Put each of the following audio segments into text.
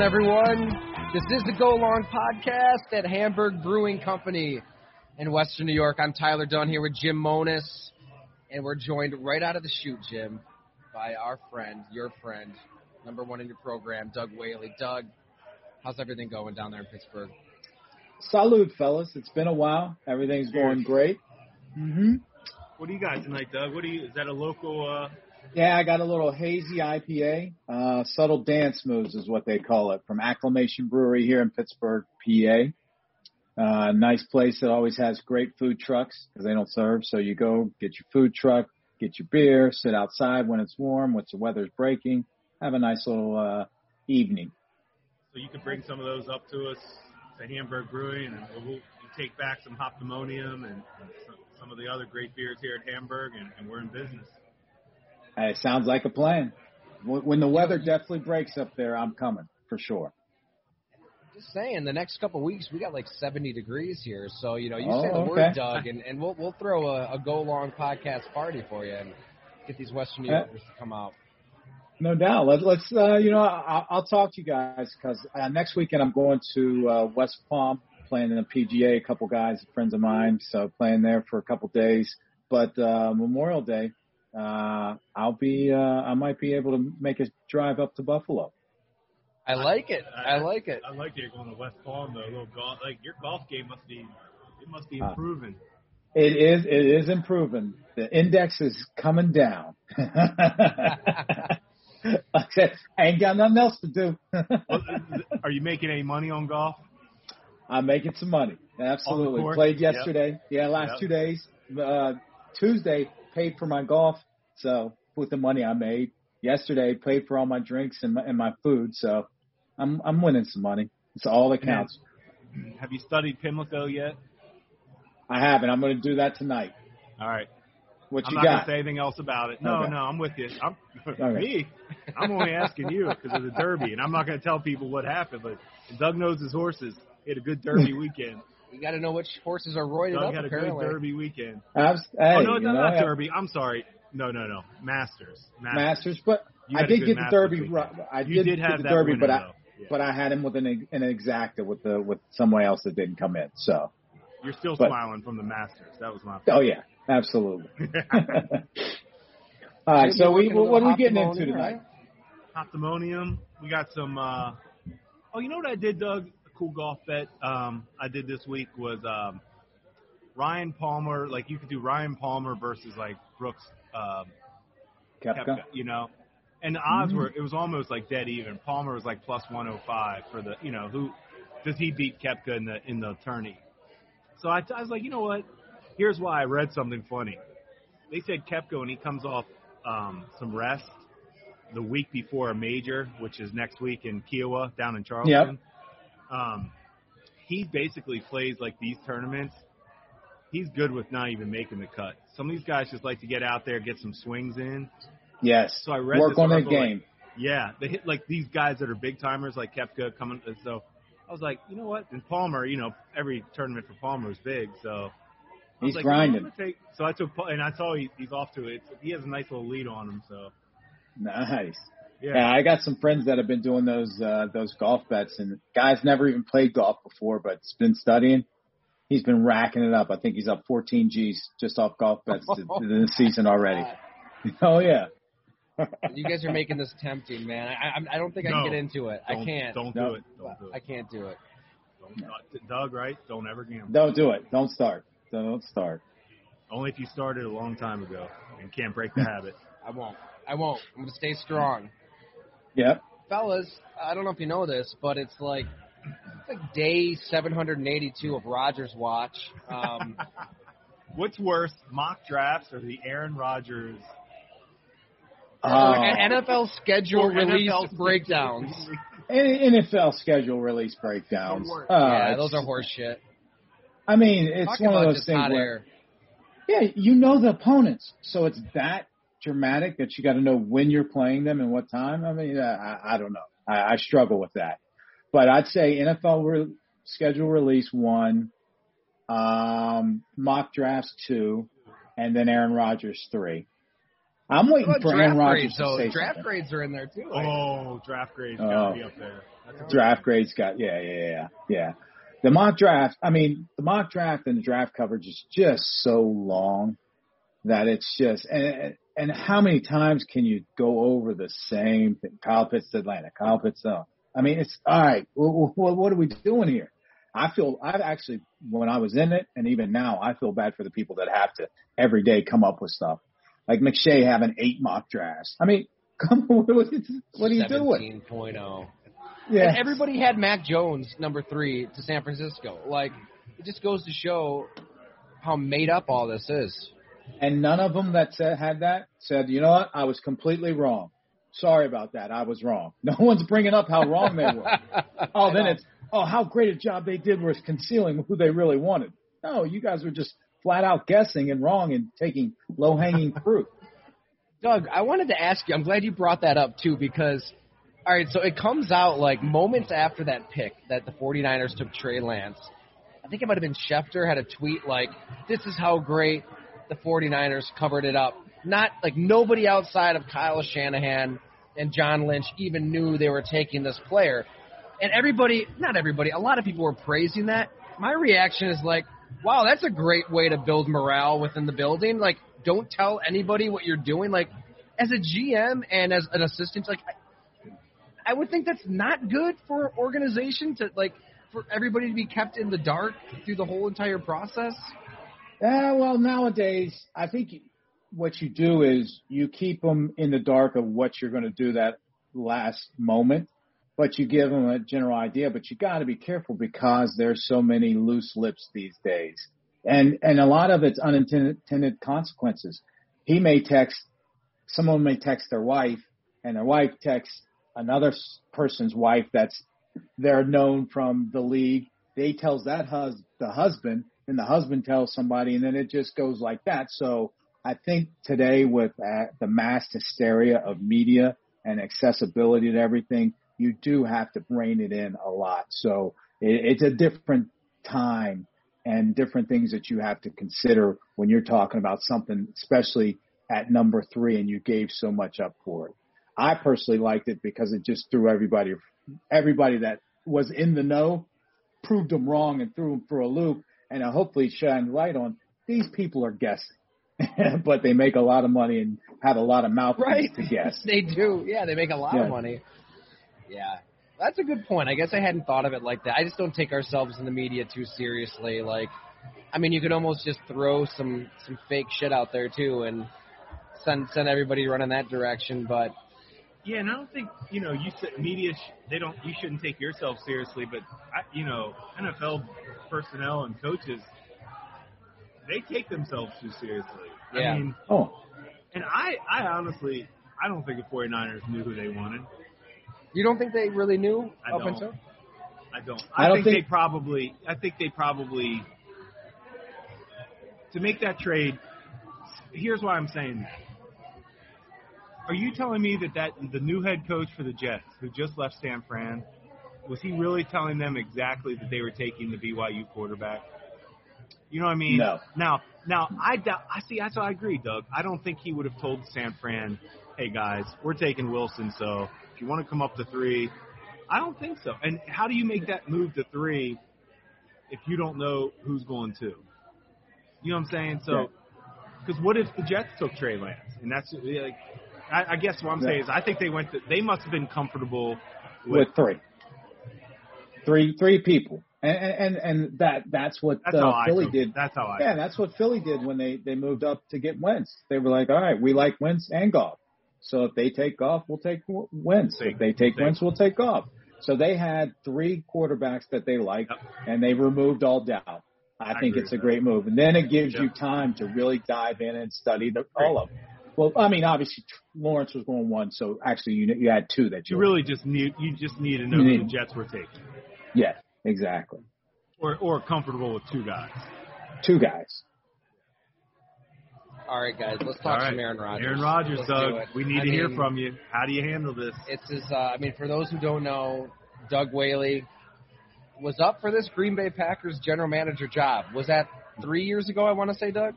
Going, everyone? This is the Go Long podcast at Hamburg Brewing Company in Western New York. I'm Tyler Dunne here with Jim Monos, and we're joined right out of the shoot, Jim, by our friend, your friend, number one in your program, Doug Whaley. Doug, how's everything going down there in Pittsburgh? Salute, fellas. It's been a while. Everything's going great. Mm-hmm. What do you got tonight, Doug? What do you? Is that a local? uh Yeah, I got a little hazy IPA. Uh, subtle dance moves is what they call it from Acclamation Brewery here in Pittsburgh, PA. Uh, nice place that always has great food trucks because they don't serve. So you go get your food truck, get your beer, sit outside when it's warm, once the weather's breaking, have a nice little uh, evening. So you could bring some of those up to us to Hamburg Brewing, and we'll, take back some Hoptimonium and some, some of the other great beers here at Hamburg, and, and we're in business. It sounds like a plan. When the weather definitely breaks up there, I'm coming for sure. Just saying, the next couple weeks we got like 70 degrees here, so you know you Oh, say the okay. word, Doug, and, and we'll we'll throw a, a Go Long podcast party for you and get these Western New. Yorkers to come out. No doubt. Let, let's, uh, you know, I'll, I'll talk to you guys because uh, next weekend I'm going to uh, West Palm playing in a PGA. A couple guys, friends of mine, so playing there for a couple days. But uh, Memorial Day, uh, I'll be, uh, I might be able to make a drive up to Buffalo. I like it. I like it. I like that you're going to West Palm though. A little golf, like your golf game must be, it must be Uh, improving. It is, it is improving. The index is coming down. I said, I ain't got nothing else to do. Are you making any money on golf? I'm making some money. Absolutely. course? Played Yep. yesterday. Yeah, last Yep. two days. Uh, Tuesday paid for my golf. So with the money I made yesterday, paid for all my drinks and my, and my food. So I'm I'm winning some money. It's all that counts. Have you studied Pimlico yet? I haven't. I'm going to do that tonight. All right. What I'm you not got? gonna say anything else about it. No, Okay. no, I'm with you. I'm Okay. me. I'm only asking you because of the Derby, and I'm not gonna tell people what happened. But Doug knows his horses. He had a good Derby weekend. You got to know which horses are roided Doug up. had a apparently. good Derby weekend. Abs- hey, oh no, you no, know, not yeah, Derby. I'm sorry. No, no, no. Masters. Masters. Masters, but I did get the Derby. weekend. I You did, did get have the Derby, winner, but I. Yeah. but I had him with an an exacta with the with somebody else that didn't come in. So You're still but- smiling from the Masters. That was my. oh yeah, absolutely. All right, so we what are we getting into tonight? right? Optimonium. We got some. uh Oh, you know what I did, Doug? Cool golf bet um, I did this week was um, Ryan Palmer, like you could do Ryan Palmer versus like Brooks um, Koepka. Koepka, you know. And the odds Mhm. were it was almost like dead even. Palmer was like plus 105 for the you know who does he beat Koepka in the in the tourney. So I, I was like, you know what? Here's why I read something funny. They said Koepka when he comes off um, some rest the week before a major, which is next week in Kiawah down in Charleston. Um, he basically plays like these tournaments. He's good with not even making the cut. Some of these guys just like to get out there, get some swings in. Yes. So I read Work on their article, like, game. yeah, they hit like these guys that are big timers like Koepka coming. So I was like, you know what? And Palmer, you know, every tournament for Palmer is big. So He's like, you know, grinding. take- so I took, and I saw he, he's off to it. He has a nice little lead on him. So Nice. Yeah, Yeah, I got some friends that have been doing those uh those golf bets and guys never even played golf before but has been studying. He's been racking it up. I think he's up 14 G's just off golf bets to, to the season already. Oh yeah. You guys are making this tempting, man. I, I, I don't think I can get into it. I Don't- can't. Don't No. do it. Don't do I can't do it. Don't, Doug, right? Don't ever gamble. Don't do it. Don't start. Don't start. Only if you started a long time ago and can't break the habit. I won't. I won't. I'm gonna stay strong. Yep. fellas, I don't know if you know this, but it's like it's like day 782 of Rodgers Watch. Um, What's worse, mock drafts or the Aaron Rodgers Oh. and NFL schedule or release NFL breakdowns. And NFL schedule release breakdowns. Uh, yeah, those are just- horse shit. I mean, it's Talk one of those things where air. Yeah, you know the opponents, so it's that dramatic that you got to know when you're playing them and what time. I mean, I, I don't know. I, I struggle with that, but I'd say NFL re- schedule release one, um, mock drafts two, and then Aaron Rodgers three. I'm waiting for Aaron Rodgers grades, to though? say Draft something. grades are in there too. Oh, draft grades Oh. gotta be up there. That's a Draft grades got yeah, yeah, yeah, yeah. The mock draft, I mean, the mock draft and the draft coverage is just so long that it's just and and how many times can you go over the same thing? Kyle Pitts to Atlanta, Kyle Pitts. To, I mean, it's all right. What, what, what are we doing here? I feel I've actually when I was in it, and even now, I feel bad for the people that have to every day come up with stuff. Like McShay having eight mock drafts. I mean, come on, what, what are you doing? 17.0. Yeah, And everybody had Mac Jones number three to San Francisco. Like it just goes to show how made up all this is. And none of them that said, had that said, you know what, I was completely wrong. Sorry about that. I was wrong. No one's bringing up how wrong they were. oh, then it's, oh, how great a job they did was concealing who they really wanted. No, you guys were just flat out guessing and wrong and taking low hanging fruit. Doug, I wanted to ask you. I'm glad you brought that up too because, all right, so it comes out like moments after that pick that the 49ers took Trey Lance. I think it might have been Schefter had a tweet like, "This is how great the 49ers covered it up." Not like nobody outside of Kyle Shanahan and John Lynch even knew they were taking this player, and everybody, not everybody, a lot of people were praising that. My reaction is like, "Wow, that's a great way to build morale within the building." Like, don't tell anybody what you're doing. Like, as a GM and as an assistant, like, I, I would think that's not good for an organization to like for everybody to be kept in the dark through the whole entire process. Yeah, well, nowadays, I think what you do is you keep them in the dark of what you're going to do that last moment, but you give them a general idea. But you got to be careful because there's so many loose lips these days, and and a lot of it's unintended consequences. He may text, someone may text their wife, and their wife texts another person's wife that's they're known from the league. They tells that hus- the husband, and the husband tells somebody, and then it just goes like that. So I think today with uh, the mass hysteria of media and accessibility to everything, you do have to rein it in a lot. So it, it's a different time and different things that you have to consider when you're talking about something, especially at number three, and you gave so much up for it. I personally liked it because it just threw everybody, everybody that was in the know, proved them wrong and threw them for a loop, and uh, hopefully shine light on these people are guessing, but they make a lot of money and have a lot of mouthpiece Right. to guess. they do. Yeah, they make a lot Yeah. of money. Yeah. That's a good point. I guess I hadn't thought of it like that. I just don't take ourselves in the media too seriously. Like I mean, you could almost just throw some some fake shit out there too, and send send everybody running that direction. But Yeah, and I don't think you know you said media. Sh- they don't. You shouldn't take yourself seriously, but I, you know NFL personnel and coaches, they take themselves too seriously. Yeah. I mean, Oh, and I, I honestly, I don't think the 49ers knew who they wanted. you don't think they really knew I up don't. until? I don't. I I, don't think, think- they probably. I think they probably to make that trade. Here's why I'm saying that. Are you telling me that that the new head coach for the Jets, who just left San Fran, was he really telling them exactly that they were taking the BYU quarterback? You know what I mean? No. Now, now I doubt. I see. That's why I agree, Doug. I don't think he would have told San Fran, "Hey guys, we're taking Wilson, so if you want to come up to three, I don't think so. And how do you make that move to three if you don't know who's going to? You know what I'm saying? So, because what if the Jets took Trey Lance? And that's like, I, I guess what I'm saying is, I think they went. To, they must have been comfortable with. with three, three, three people, and and and that that's what That's uh, Philly did. That's how I. Yeah, that's what Philly did when they they moved up to get Wentz. They were like, all right, we like Wentz and Goff. So if they take Goff, we'll take Wentz. If they take take- Wentz, we'll take Goff. So they had three quarterbacks that they liked, Yep. and they removed all doubt. I, I think it's a that. great move, and then it gives Yep. you time to really dive in and study the, all of them. Well, I mean, obviously Lawrence was going one, so actually you you had two that you, You really just need. You just need to know who the Jets were taking, yeah, exactly. or or comfortable with two guys. Two guys. All right, guys, let's talk right. some Aaron Rodgers. Aaron Rodgers, Let's Doug. We need I to hear from you. How do you handle this? It's his. Uh, I mean, for those who don't know, Doug Whaley was up for this Green Bay Packers general manager job. Was that three years ago? I want to say, Doug.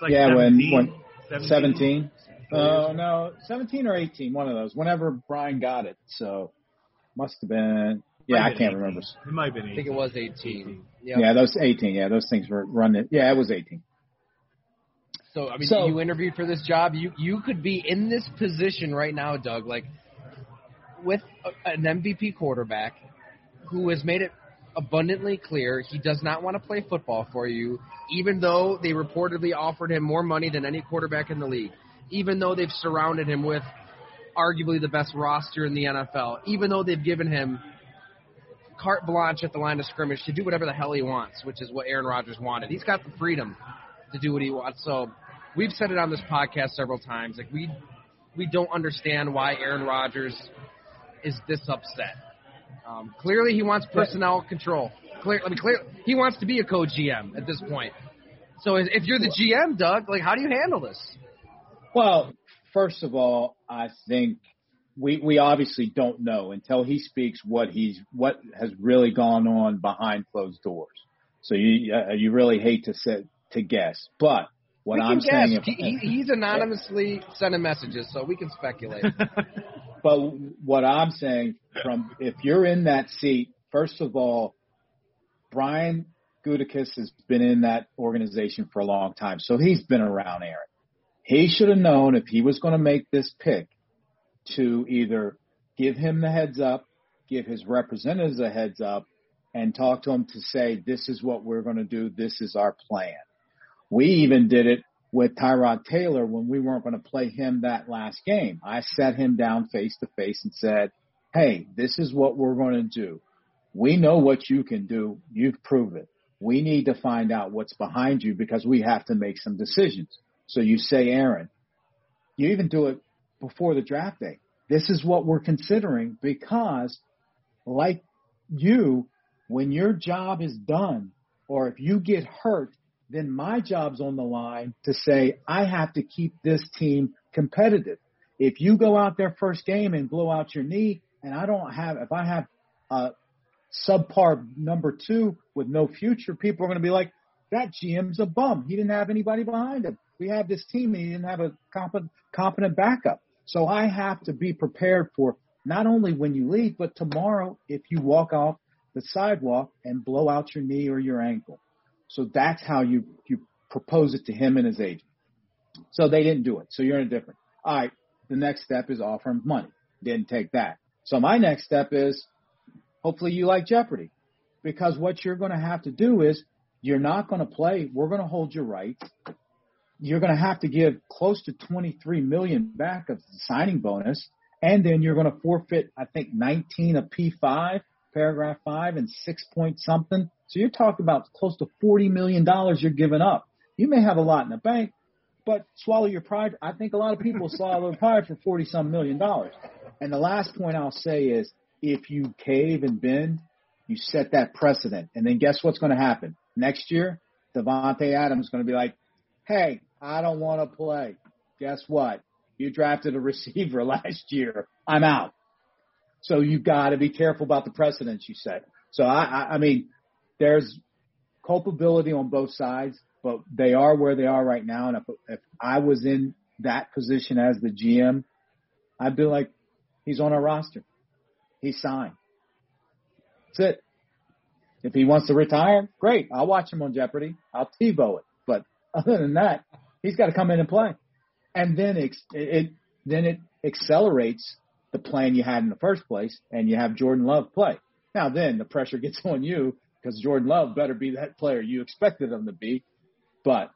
Like Yeah, when- when- 17. Oh no, 17 or 18, one of those. Whenever Brian got it, so must have been. Yeah, I have been can't 18. remember. It might have been I think it was 18. Yep. Yeah, those 18. Yeah, those things were running. Yeah, it was 18. So I mean, So- you interviewed for this job. You you could be in this position right now, Doug. Like with a, an MVP quarterback who has made it abundantly clear he does not want to play football for you, even though they reportedly offered him more money than any quarterback in the league, even though they've surrounded him with arguably the best roster in the NFL, even though they've given him carte blanche at the line of scrimmage to do whatever the hell he wants, which is what Aaron Rodgers wanted. He's got the freedom to do what he wants. So we've said it on this podcast several times. Like we we don't understand why Aaron Rodgers is this upset. Um, clearly, he wants personnel control. Clear, I mean, clear, he wants to be a co-GM at this point. So if you're the GM, Doug, like how do you handle this? Well, first of all, I think we we obviously don't know until he speaks what he's what has really gone on behind closed doors. So you uh, you really hate to say, to guess, but what I'm can saying, he, he's anonymously sending messages, so we can speculate. But what I'm saying from if you're in that seat, first of all, Brian Gutekunst has been in that organization for a long time, so he's been around Aaron. He should have known if he was going to make this pick to either give him the heads up, give his representatives a heads up, and talk to him to say, this is what we're going to do. This is our plan. We even did it with Tyrod Taylor when we weren't going to play him that last game. I sat him down face to face and said, Hey, this is what we're going to do. We know what you can do. You've proven it. We need to find out what's behind you because we have to make some decisions. So you say, Aaron, you even do it before the draft day. This is what we're considering because like you, when your job is done or if you get hurt, then my job's on the line to say, I have to keep this team competitive. If you go out there first game and blow out your knee, and I don't have, if I have a subpar number two with no future, people are going to be like, that GM's a bum. He didn't have anybody behind him. We have this team and he didn't have a competent, competent backup. So I have to be prepared for not only when you leave, but tomorrow if you walk off the sidewalk and blow out your knee or your ankle. So that's how you, you propose it to him and his agent. So they didn't do it. So you're in a different. All right. The next step is offer him money. Didn't take that. So my next step is hopefully you like Jeopardy because what you're going to have to do is you're not going to play. We're going to hold your rights. You're going to have to give close to 23 million back of the signing bonus, and then you're going to forfeit, I think, 19 of P5, paragraph five, and six point something. So you're talking about close to 40 million dollars you're giving up. You may have a lot in the bank, but swallow your pride. I think a lot of people swallow their pride for 40 some million dollars. And the last point I'll say is, if you cave and bend, you set that precedent, and then guess what's going to happen? next year, Davante Adams is going to be like, hey, I don't want to play. Guess what? You drafted a receiver last year. I'm out. So you've got to be careful about the precedents you set. So I, I, I mean, there's culpability on both sides, but they are where they are right now. And if, if I was in that position as the GM, I'd be like, he's on our roster. He's signed. That's it. If he wants to retire, great. I'll watch him on Jeopardy. I'll TiVo it. But other than that, he's got to come in and play. And then it, it then it accelerates the plan you had in the first place, and you have Jordan Love play. Now then the pressure gets on you because Jordan Love better be that player you expected him to be. But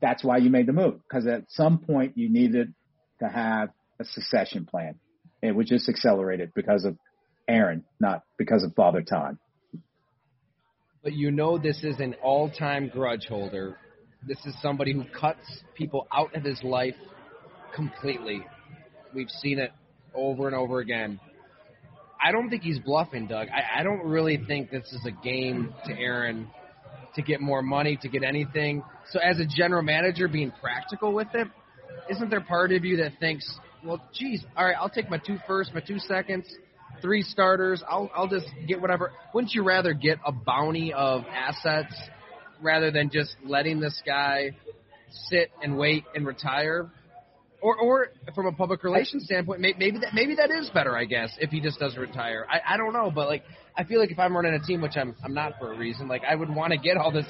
that's why you made the move because at some point you needed to have a succession plan. It was just accelerated because of Aaron, not because of Father Time but you know this is an all-time grudge holder. This is somebody who cuts people out of his life completely. We've seen it over and over again. I don't think he's bluffing, Doug. I, I don't really think this is a game to Aaron to get more money, to get anything. So, as a general manager, being practical with it, isn't there part of you that thinks, well, geez, all right, I'll take my two first, my two seconds, three starters. I'll I'll just get whatever. Wouldn't you rather get a bounty of assets rather than just letting this guy sit and wait and retire? Or, or from a public relations standpoint, maybe that maybe that is better, I guess, if he just does retire. I, I don't know, but like I feel like if I'm running a team, which I'm I'm not for a reason, like I would want to get all this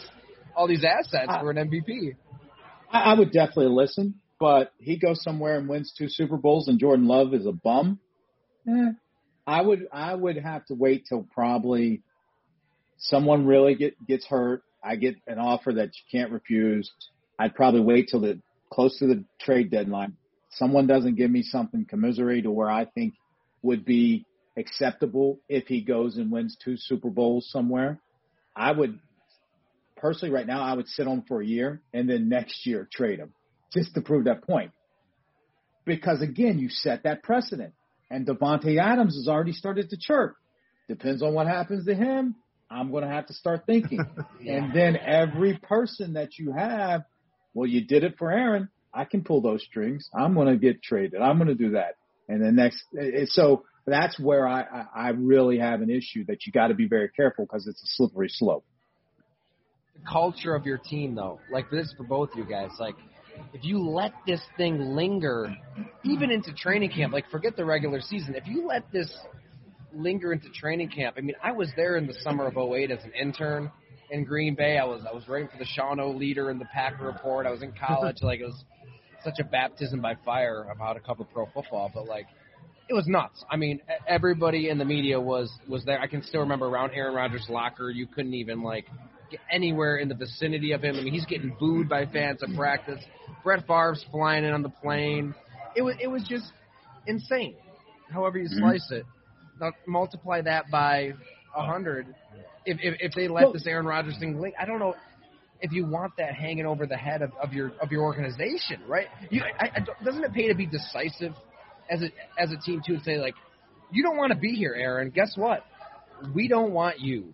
all these assets for an MVP. I, I would definitely listen, but he goes somewhere and wins two Super Bowls, and Jordan Love is a bum. Eh, I would I would have to wait till probably someone really get gets hurt. I get an offer that you can't refuse. I'd probably wait till the close to the trade deadline. Someone doesn't give me something commiserate to where I think would be acceptable if he goes and wins two Super Bowls somewhere. I would personally right now I would sit on for a year and then next year trade him just to prove that point. Because again, you set that precedent. And Davante Adams has already started to chirp. Depends on what happens to him. I'm going to have to start thinking. yeah. And then every person that you have, well, you did it for Aaron. I can pull those strings. I'm going to get traded. I'm going to do that. And the next, eh, eh, so that's where I, I, really have an issue that you got to be very careful because it's a slippery slope. The culture of your team, though, like this for both you guys, like if you let this thing linger even into training camp, like forget the regular season, if you let this linger into training camp, I mean, I was there in the summer of 08 as an intern in Green Bay. I was I was writing for the Shawano Leader and the Packer Report. I was in college. like it was such a baptism by fire of how to cover pro football, but like it was nuts. I mean, everybody in the media was was there. I can still remember around Aaron Rodgers' locker, you couldn't even like get anywhere in the vicinity of him. I mean, he's getting booed by fans at practice. Brett Favre's flying in on the plane. It was it was just insane. However you mm-hmm. slice it, now multiply that by a hundred. If, if if they let well, this Aaron Rodgers thing link, I don't know if you want that hanging over the head of, of your of your organization, right? You, I, I, doesn't it pay to be decisive as a as a team too and say like, you don't want to be here, Aaron. Guess what? We don't want you.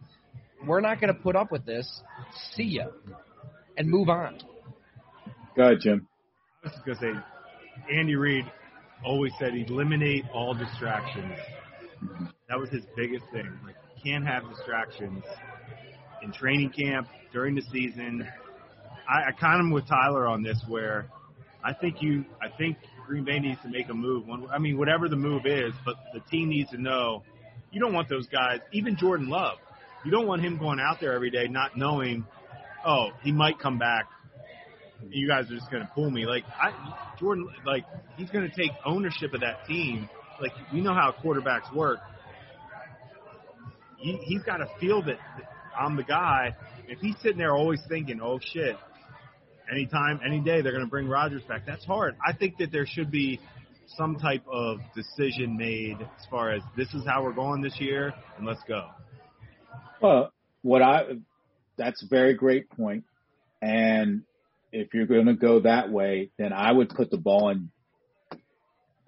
We're not going to put up with this. See ya, and move on. Go ahead, Jim. I was just gonna say, Andy Reid always said eliminate all distractions. Mm-hmm. That was his biggest thing. Like, can't have distractions in training camp during the season. I, I kind of with Tyler on this, where I think you, I think Green Bay needs to make a move. I mean, whatever the move is, but the team needs to know you don't want those guys. Even Jordan Love, you don't want him going out there every day not knowing, oh, he might come back you guys are just going to pull me. Like I, Jordan, like he's going to take ownership of that team. Like we know how quarterbacks work. He, he's got to feel that I'm the guy, If he's sitting there always thinking, "Oh shit, anytime, any day they're going to bring Rodgers back," that's hard. I think that there should be some type of decision made as far as this is how we're going this year, and let's go. Well, what I that's a very great point. and if you're going to go that way, then I would put the ball in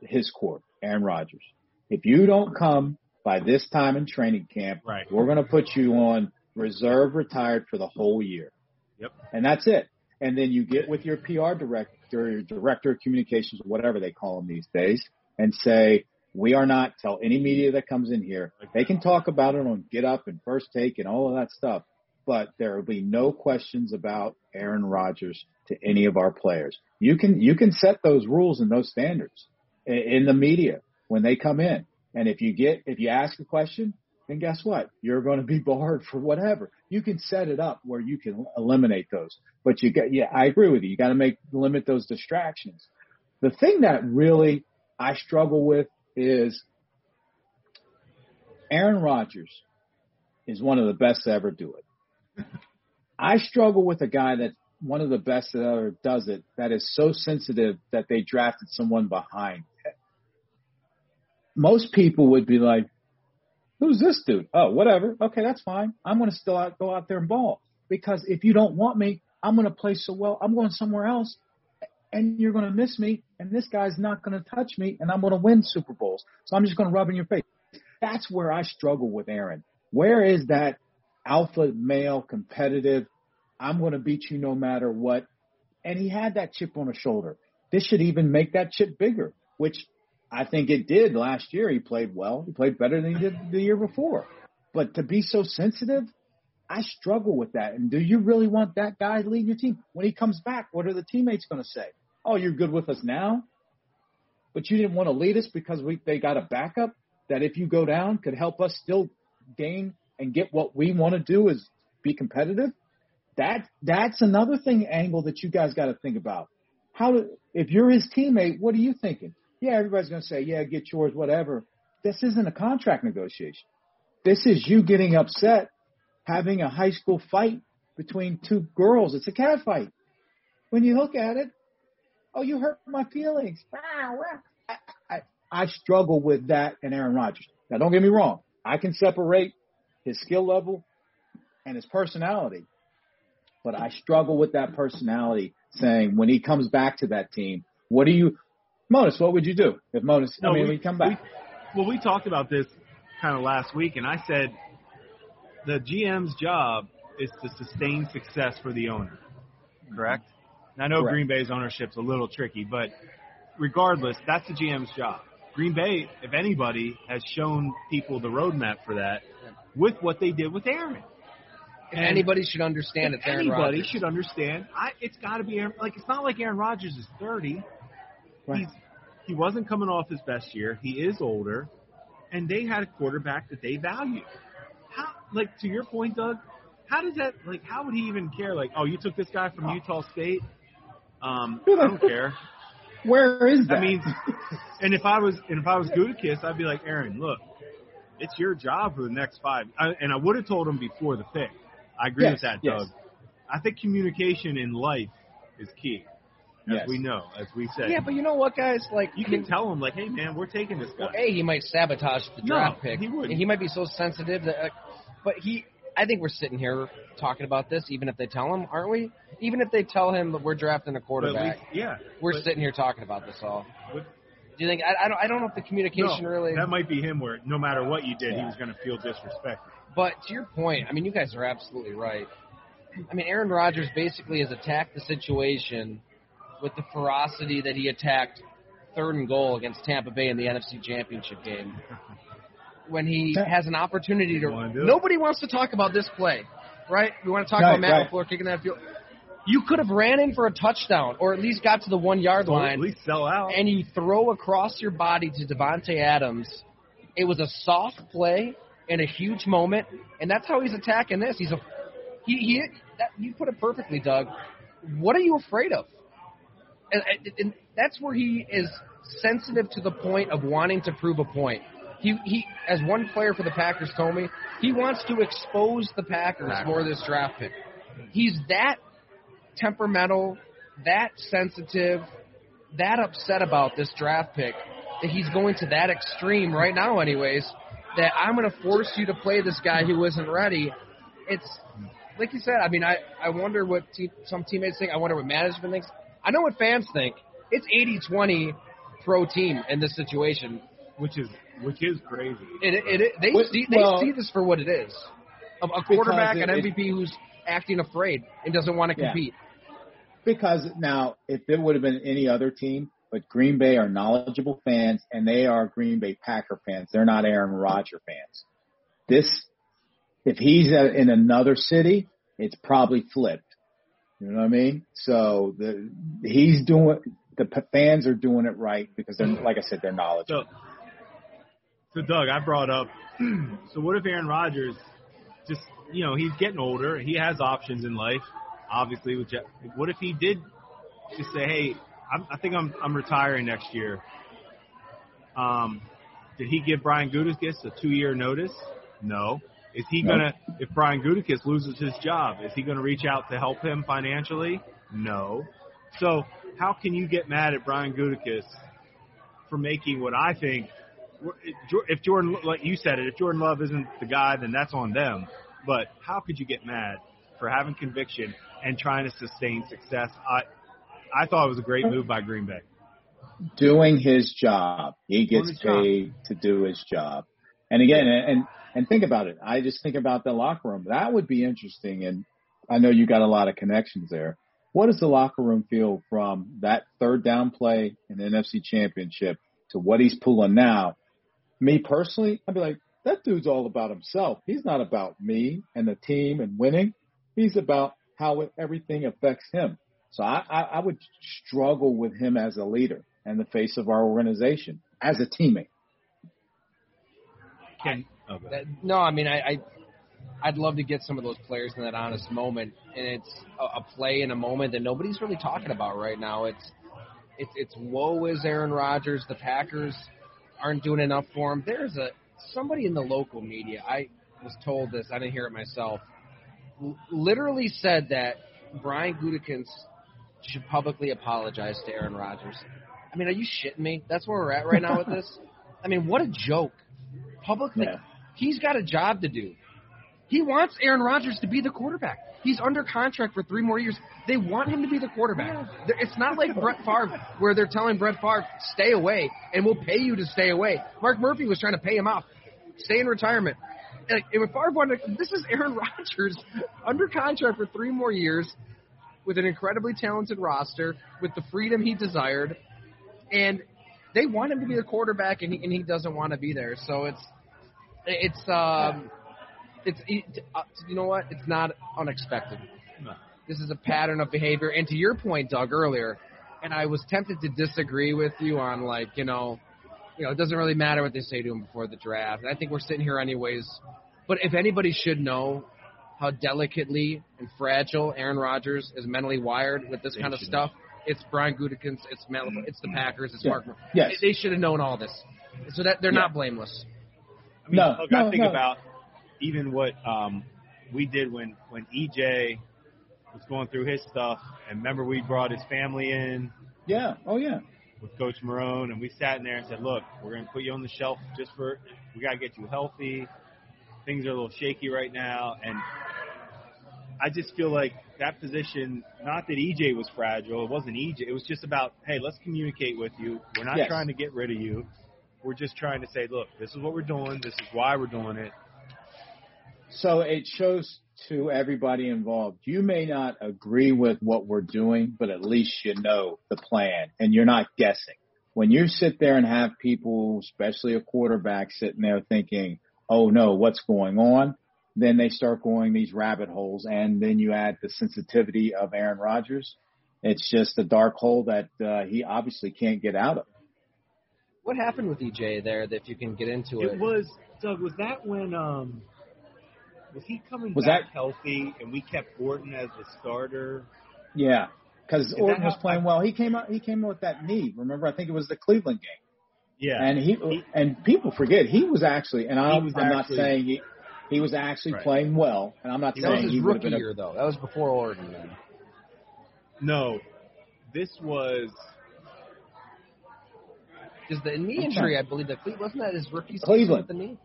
his court, Aaron Rodgers. If you don't come by this time in training camp, Right. we're going to put you on reserve retired for the whole year. Yep. And that's it. And then you get with your PR director, your director of communications, whatever they call them these days, and say, we are not, tell any media that comes in here, they can talk about it on Get Up and First Take and all of that stuff, but there will be no questions about Aaron Rodgers to any of our players. You can, you can set those rules and those standards in the media when they come in. And if you get, if you ask a question, then guess what? You're going to be barred for whatever. You can set it up where you can eliminate those. But you got, yeah, I agree with you. You got to make, limit those distractions. The thing that really I struggle with is Aaron Rodgers is one of the best to ever do it. I struggle with a guy that's one of the best that ever does it that is so sensitive that they drafted someone behind it. Most people would be like, Who's this dude? Oh, whatever. Okay, that's fine. I'm going to still out, go out there and ball because if you don't want me, I'm going to play so well. I'm going somewhere else, and you're going to miss me. And this guy's not going to touch me, and I'm going to win Super Bowls. So I'm just going to rub in your face. That's where I struggle with Aaron. Where is that alpha male competitive? I'm going to beat you no matter what. And he had that chip on his shoulder. This should even make that chip bigger, which I think it did last year. He played well. He played better than he did the year before. But to be so sensitive, I struggle with that. And do you really want that guy leading your team? When he comes back, what are the teammates going to say? Oh, you're good with us now, but you didn't want to lead us because we they got a backup that if you go down could help us still gain and get what we want to do is be competitive. That that's another thing angle that you guys got to think about. How do, if you're his teammate, what are you thinking? Yeah, everybody's going to say, yeah, get yours, whatever. This isn't a contract negotiation. This is you getting upset, having a high school fight between two girls. It's a cat fight. When you look at it, oh, you hurt my feelings. Ah, I, I, I struggle with that and Aaron Rodgers. Now, don't get me wrong. I can separate his skill level and his personality, but I struggle with that personality saying when he comes back to that team, what do you, Monos, what would you do if Monos, I No, mean, we- when he come back? Well, we talked about this kind of last week, and I said the GM's job is to sustain success for the owner. Correct? And I know Correct. Green Bay's ownership's a little tricky, but regardless, that's the GM's job. Green Bay, if anybody, has shown people the roadmap for that with what they did with Aaron. If anybody should understand it's Aaron Anybody Rodgers. should understand. I, it's got to be Aaron. Like it's not like Aaron Rodgers is thirty. Right. He's he wasn't coming off his best year. He is older, and they had a quarterback that they value. How, like to your point, Doug? How does that like? How would he even care? Like, oh, you took this guy from Utah State. Um, I don't care. Where is that? I mean, and if I was and if I was Gutekunst, I'd be like, Aaron, look, it's your job for the next five. I, and I would have told him before the pick. I agree Yes, with that, yes. Doug. I think communication in life is key, as Yes. we know, as we said. Yeah, but you know what, guys? Like you I can mean, tell him like, hey man, we're taking this guy. Well, a he might sabotage the No, draft pick. he wouldn't. He might be so sensitive that, uh, but he. I think we're sitting here talking about this, even if they tell him, aren't we? Even if they tell him that we're drafting a quarterback, least, yeah, we're but- sitting here talking about this all. but- Do you think? I, I don't. I don't know if the communication no, really. that might be him. Where no matter what you did, he was going to feel disrespected. But to your point, I mean, you guys are absolutely right. I mean, Aaron Rodgers basically has attacked the situation with the ferocity that he attacked third and goal against Tampa Bay in the NFC Championship game. When he has an opportunity to, Wanna do it. nobody wants to talk about this play, right? We want to talk Right, about Matt right. LaFleur kicking that field. You could have ran in for a touchdown, or at least got to the one yard Or line at least sell out. and you throw across your body to Davante Adams. It was a soft play and a huge moment, and that's how he's attacking this. He's a he he. That, you put it perfectly, Doug. What are you afraid of? And, and, that's where he is sensitive to the point of wanting to prove a point. He he, as one player for the Packers told me, he wants to expose the Packers for this draft pick. he's that temperamental, that sensitive, that upset about this draft pick that he's going to that extreme right now, anyways. That I'm going to force you to play this guy who isn't ready. It's like you said. I mean, I I wonder what te- some teammates think. I wonder what management thinks. I know what fans think. It's 80-20 pro team in this situation. which is which is crazy. It, it, it, they Well- see they well- see this for what it is. A, a quarterback, it- an it- MVP who's acting afraid and doesn't want to Yeah. compete. Because now, if it would have been any other team, but Green Bay are knowledgeable fans and they are Green Bay Packer fans. They're not Aaron Rodgers fans. This, if he's at, in another city, it's probably flipped. You know what I mean? So the he's doing the fans are doing it right because they're like I said, they're knowledgeable. So, so Doug, I brought up. so what if Aaron Rodgers just you know he's getting older, he has options in life, obviously. With Jeff, what if he did just say, hey, I'm, I think I'm I'm retiring next year. Um, did he give Brian Gutekunst a two-year notice? No. Is he gonna if Brian Gutekunst loses his job? Is he gonna reach out to help him financially? No. So how can you get mad at Brian Gutekunst for making what I think if Jordan, like you said it, if Jordan Love isn't the guy, then that's on them. But how could you get mad for having conviction and trying to sustain success? I, I thought it was a great move by Green Bay. doing his job. He gets his job. paid to do his job. And again, and and think about it. I just think about the locker room. That would be interesting. And I know you got a lot of connections there. What does the locker room feel from that third down play in the NFC Championship to what he's pulling now? Me personally, I'd be like, that dude's all about himself. He's not about me and the team and winning. He's about how everything affects him. So I, I, I would struggle with him as a leader and the face of our organization as a teammate. Can ahead. That- no, I mean, I, I I'd love to get some of those players in that honest moment, and it's a, a play in a moment that nobody's really talking about right now. It's it's it's woe is Aaron Rodgers. The Packers aren't doing enough for him. There's a somebody in the local media. I was told this. I didn't hear it myself. l- Literally said that Brian Gutekunst should publicly apologize to Aaron Rodgers. I mean, are you shitting me? That's where we're at right now with this. I mean, what a joke. Publicly, Yeah. He's got a job to do. He wants Aaron Rodgers to be the quarterback. He's under contract for three more years. They want him to be the quarterback. It's not like Brett Favre, where they're telling Brett Favre, stay away, and we'll pay you to stay away. Mark Murphy was trying to pay him off. Stay in retirement. And when Favre wanted, this is Aaron Rodgers under contract for three more years with an incredibly talented roster, with the freedom he desired, and they want him to be the quarterback, and he, and he doesn't want to be there. So it's it's um it's it, uh, you know what? It's not unexpected. No. This is a pattern of behavior. And to your point, Doug, earlier, and I was tempted to disagree with you on like you know, you know, it doesn't really matter what they say to him before the draft. And I think we're sitting here anyways. But if anybody should know how delicately and fragile Aaron Rodgers is mentally wired with this They kind of stuff, it's Brian Gutekunst, it's LaFleur, it's the Packers, it's Yeah. Mark. Yes. They, they should have known all this, so that they're Yeah. not blameless. I mean, No, look, no, I think no. about even what um, we did when when EJ was going through his stuff, and remember we brought his family in Yeah. Oh yeah. with Coach Marrone, and we sat in there and said, "Look, we're going to put you on the shelf just for we got to get you healthy. Things are a little shaky right now." And I just feel like that position, not that EJ was fragile, it wasn't EJ. It was just about, hey, let's communicate with you. We're not Yes. trying to get rid of you. We're just trying to say, look, this is what we're doing. This is why we're doing it. So it shows to everybody involved. You may not agree with what we're doing, but at least you know the plan and you're not guessing. When you sit there and have people, especially a quarterback, sitting there thinking, oh no, what's going on? Then they start going these rabbit holes and then you add the sensitivity of Aaron Rodgers. It's just a dark hole that uh, he obviously can't get out of. What happened with EJ there? That if you can get into it, It was Doug. Was that when um was he coming Was back that- healthy and we kept Orton as the starter? Yeah, because that Orton was how- playing well. He came out. He came out with that knee. Remember, I think it was the Cleveland game. Yeah. And he, He- and people forget he was actually, and I'm, was I'm not saying he, He was actually Right. playing well, and I'm not That was saying his he would have rookie been a year, though. That was before Orton. Then. No, this was Because the knee injury, I believe that Cle- wasn't that his rookie season Cleveland. with the knee.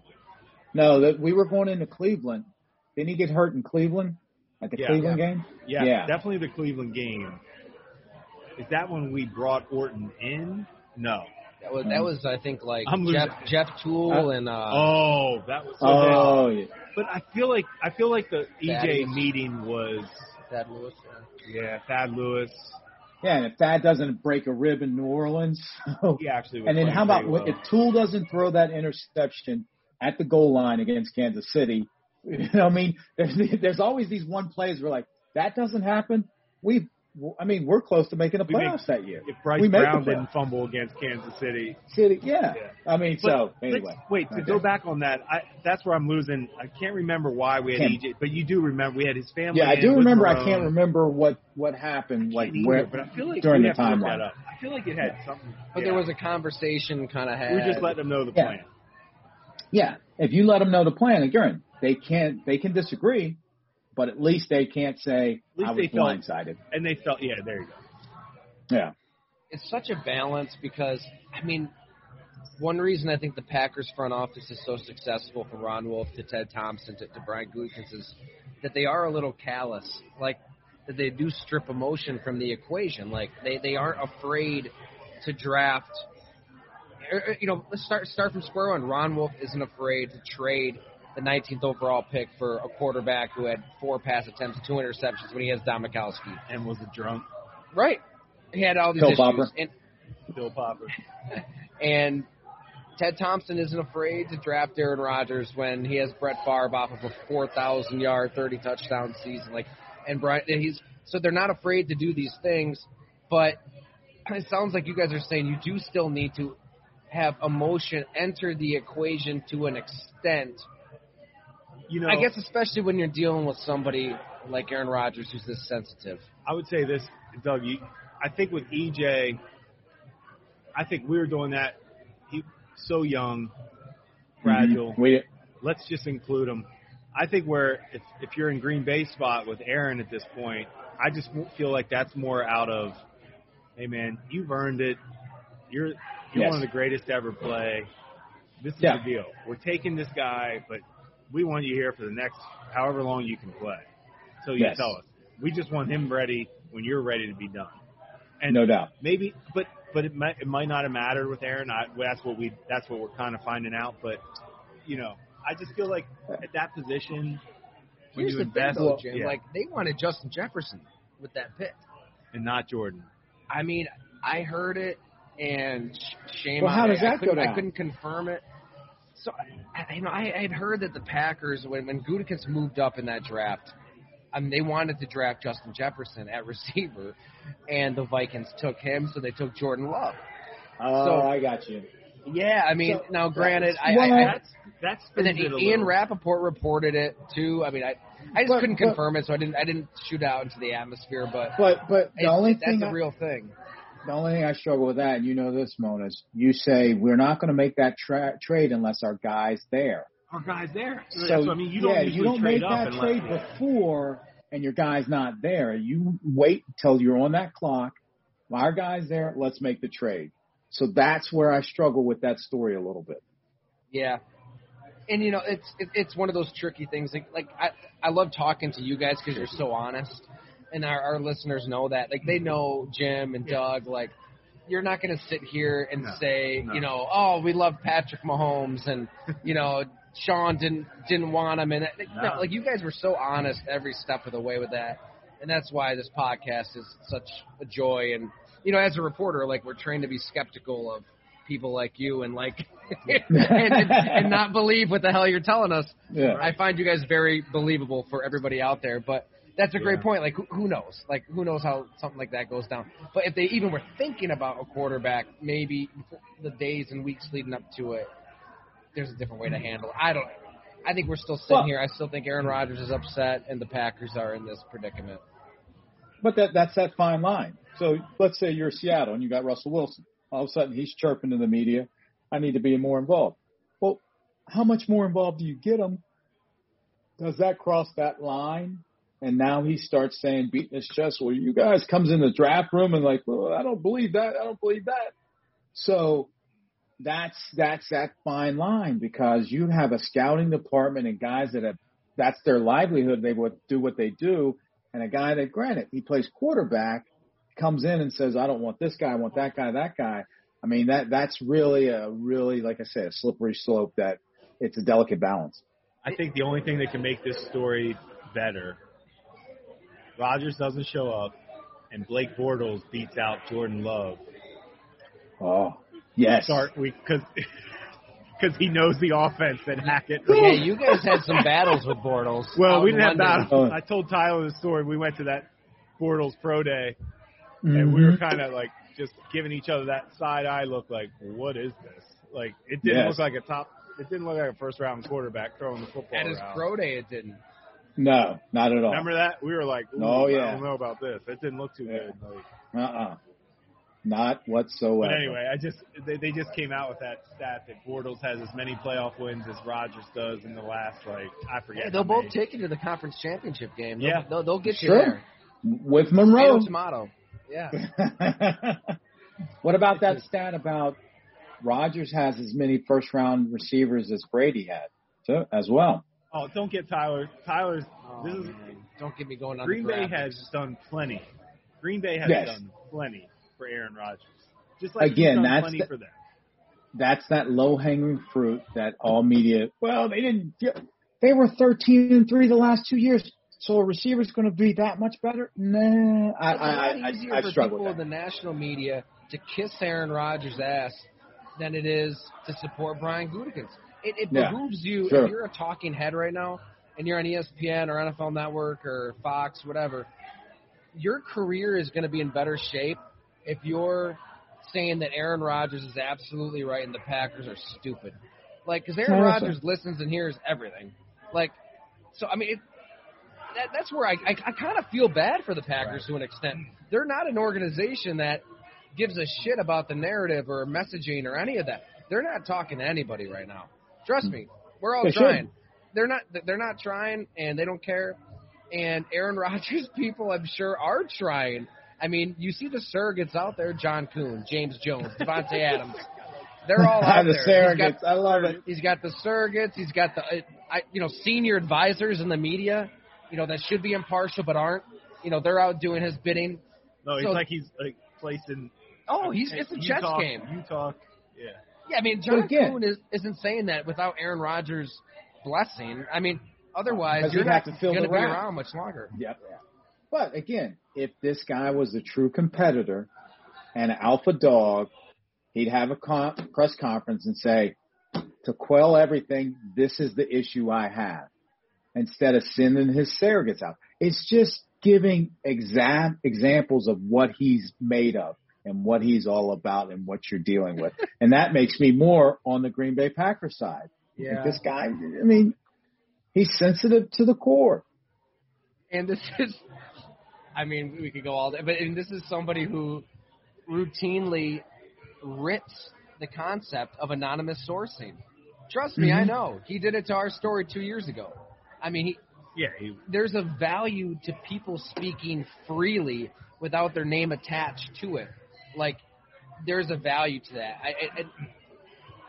No, that we were going into Cleveland. Didn't he get hurt in Cleveland at the Yeah. Cleveland game? yeah, Yeah. definitely the Cleveland game. Is that when we brought Orton in? No. That was that was I think like I'm losing- Jeff Jeff Tuel Uh, and uh, Oh, that was so Oh, yeah. But I feel like I feel like the EJ Thaddeus. meeting was Thad Lewis. yeah. yeah, Thad Lewis. Yeah. And if that doesn't break a rib in New Orleans, He actually and then how about well. if Tuel doesn't throw that interception at the goal line against Kansas City? You know, I mean, there's there's always these one plays where like that doesn't happen. We, I mean, we're close to making the We make- playoffs that year. if Bryce we make Brown the didn't fumble against Kansas City. City, yeah. Yeah. I mean, But so anyway, wait to Okay. go back on that. I, that's where I'm losing. I can't remember why we had Can't- EJ, but you do remember we had his family. Yeah, I do remember. I can't remember what what happened. Like can't where, but I feel like during the have to timeline. that up. I feel like it had something. But yeah. there was a conversation kind of had. We just let them know the Yeah. plan. Yeah, if you let them know the plan, again, they can't. They can disagree, but at least they can't say At least I was they felt- blindsided. And they felt, yeah, there you go. Yeah, it's such a balance because I mean, one reason I think the Packers front office is so successful from Ron Wolf to Ted Thompson to, to Brian Gutekunst is that they are a little callous, like that they do strip emotion from the equation. Like they they aren't afraid to draft. er, er, You know, let's start start from square one. Ron Wolf isn't afraid to trade the 19th overall pick for a quarterback who had four pass attempts, two interceptions when he has Don Majkowski. And was a drunk Right. He had all these Pill issues. popper. And Bill Popper. and Ted Thompson isn't afraid to draft Aaron Rodgers when he has Brett Favre off of a 4,000 yard, 30 touchdown season. Like, and Brian, and he's so they're not afraid to do these things. But it sounds like you guys are saying you do still need to have emotion enter the equation to an extent. You know, I guess especially when you're dealing with somebody like Aaron Rodgers who's this sensitive. I would say this, Doug. You, I think with EJ, I think we were doing that. He so young, fragile. Mhm. We Let's just include him. I think where if if you're in Green Bay spot with Aaron at this point, I just feel like that's more out of, hey man, you've earned it. You're you're Yes. one of the greatest to ever play. This is Yeah. the deal. We're taking this guy, but we want you here for the next however long you can play. So you Yes. tell us. We just want him ready when you're ready to be done. And no doubt. maybe, but but it might it might not have mattered with Aaron. I, that's what we that's what we're kind of finding out. But you know, I just feel like at that position, when Here's you the thing, though, Jim. yeah, Like they wanted Justin Jefferson with that pick. and not Jordan. I mean, I heard it, and sh- shame Well, on how me. does that I couldn't, go I couldn't confirm it. So, I, I- you know, I I had heard that the Packers, when when Gutekunst moved up in that draft, I mean, they wanted to draft Justin Jefferson at receiver, and the Vikings took him, so they took Jordan Love. Oh, So- I got you. Yeah, I mean, So- now granted, I, Well, I, I That's that's and then spins Ian little. Rappaport reported it too. I mean, I I just But- couldn't but- confirm it, so I didn't I didn't shoot out into the atmosphere, but. But but the it's- only that's thing a I- real thing. The only thing I struggle with that, and you know this, Mona, is you say we're not going to make that tra- trade unless our guy's there. Our guys there. So So, I mean, you don't yeah, you don't trade make that unless, trade before, and your guy's not there. You wait till you're on that clock. Our guy's there. Let's make the trade. So that's where I struggle with that story a little bit. Yeah, and you know it's it, it's one of those tricky things. Like like I I love talking to you guys because you're so honest, and our our listeners know that. Like they mm-hmm. know Jim and Doug. Like you're not going to sit here and No, say no. you know oh we love Patrick Mahomes and you know Sean didn't didn't want him and like, no. No. like you guys were so honest every step of the way with that, and that's why this podcast is such a joy. And you know as a reporter, like we're trained to be skeptical of people like you and like and, and, and not believe what the hell you're telling us. Yeah. I find you guys very believable for everybody out there, but that's a great Yeah. point. Like, who, who knows? Like, who knows how something like that goes down? But if they even were thinking about a quarterback, maybe the days and weeks leading up to it, there's a different way to handle it. I don't. I think we're still sitting Well- here. I still think Aaron Rodgers is upset, and the Packers are in this predicament. But that that's that fine line. So let's say you're Seattle and you got Russell Wilson. All of a sudden he's chirping to the media, I need to be more involved. Well, how much more involved do you get him does that cross that line? And now he starts saying, beating his chest, well, you guys comes in the draft room and like, well, I don't believe that. I don't believe that. So that's, that's that fine line because you have a scouting department and guys that have, that's their livelihood. They would do what they do. And a guy that, granted, he plays quarterback, comes in and says, I don't want this guy, I want that guy, that guy. I mean, that, that's really a, really, like I said, a slippery slope that it's a delicate balance. I think the only thing that can make this story better, Rodgers doesn't show up, and Blake Bortles beats out Jordan Love. Oh, yes. Start we because because he knows the offense that Hackett. Yeah, you guys had some battles with Bortles. Well, we didn't have London. battles. Oh. I told Tyler the story. We went to that Bortles pro day, and we were mm-hmm. kind of like just giving each other that side eye look, like, what is this? Like, it didn't Yes. look like a top. It didn't look like a first round quarterback throwing the football At his around. pro day, it didn't. No, not at all. Remember that? We were like, oh yeah, I don't know about this. It didn't look too Yeah. good. Like, Uh-uh. Not whatsoever. but anyway, I just they, they just came out with that stat that Bortles has as many playoff wins as Rodgers does in the last like I forget. Yeah, they'll both many. take you to the conference championship game. They'll, Yeah. they'll, they'll get you Sure. there. With Tomato, Marrone. tomato. Yeah. what about that stat about Rodgers has as many first round receivers as Brady had, too, as well? Oh, don't get Tyler. Tyler's. Oh, this is man. Don't get me going on Green the Bay has done plenty. Green Bay has Yes. done plenty for Aaron Rodgers. Just like Again, he's done that's plenty the- for them. That's that low hanging fruit that all media. Well, they didn't. They were thirteen and three the last two years. So a receiver's going to be that much better? Nah, I It's a I lot I, easier I, I for struggle people with in that. the national media to kiss Aaron Rodgers' ass than it is to support Brian Gutekunst. It, it Yeah, behooves you sure. if you're a talking head right now and you're on ESPN or NFL Network or Fox, whatever. Your career is going to be in better shape if you're saying that Aaron Rodgers is absolutely right and the Packers are stupid. Like, because Aaron Rodgers listens and hears everything. Like, so I mean, it, that, that's where I, I, I kind of feel bad for the Packers to an extent. They're not an organization that gives a shit about the narrative or messaging or any of that. They're not talking to anybody right now. Trust me, we're all They should. trying. They're not. They're not trying, and they don't care. And Aaron Rodgers people, I'm sure, are trying. I mean, you see the surrogates out there: John Kuhn, James Jones, Davante Adams. They're all out the there. He's got- surrogates. I love it. He's got the surrogates. He's got the, uh, I, you know, senior advisors in the media. You know that should be impartial but aren't. You know they're out doing his bidding. No, he's So- like he's like placing. Oh, he's it's a you chess talk, game. You talk. Yeah. Yeah, I mean John again- Kuhn is, isn't saying that without Aaron Rodgers' blessing. I mean, otherwise you're not going to be around much longer. Yep. But again, if this guy was a true competitor and an alpha dog, he'd have a con- press conference and say, to quell everything, this is the issue I have. Instead of sending his surrogates out. It's just giving exact examples of what he's made of and what he's all about and what you're dealing with. and that makes me more on the Green Bay Packers side. Like, This guy, I mean, he's sensitive to the core. And this is, I mean, we could go all day, but and this is somebody who routinely rips the concept of anonymous sourcing. Trust me, I Mhm. know. He did it to our story two years ago. I mean, he, Yeah. He, there's a value to people speaking freely without their name attached to it. Like, there's a value to that. I, I, I,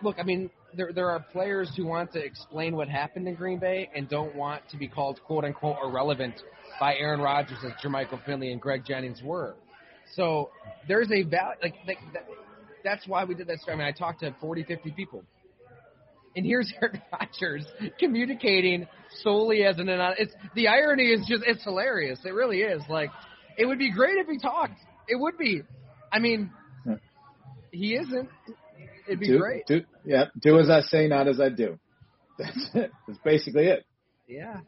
look, I mean, there there are players who want to explain what happened in Green Bay and don't want to be called quote unquote irrelevant by Aaron Rodgers as Jermichael Finley and Greg Jennings were. So there's a value like, like that, that's why we did that. I mean, I talked to 40, 50 people. And here's Aaron Rodgers communicating solely as an it's the irony is just it's hilarious. It really is. Like it would be great if he talked. It would be. I mean, Yeah. he isn't. It'd be do, great. Do, yeah, do as I say, not as I do. That's it. That's basically it. Yeah.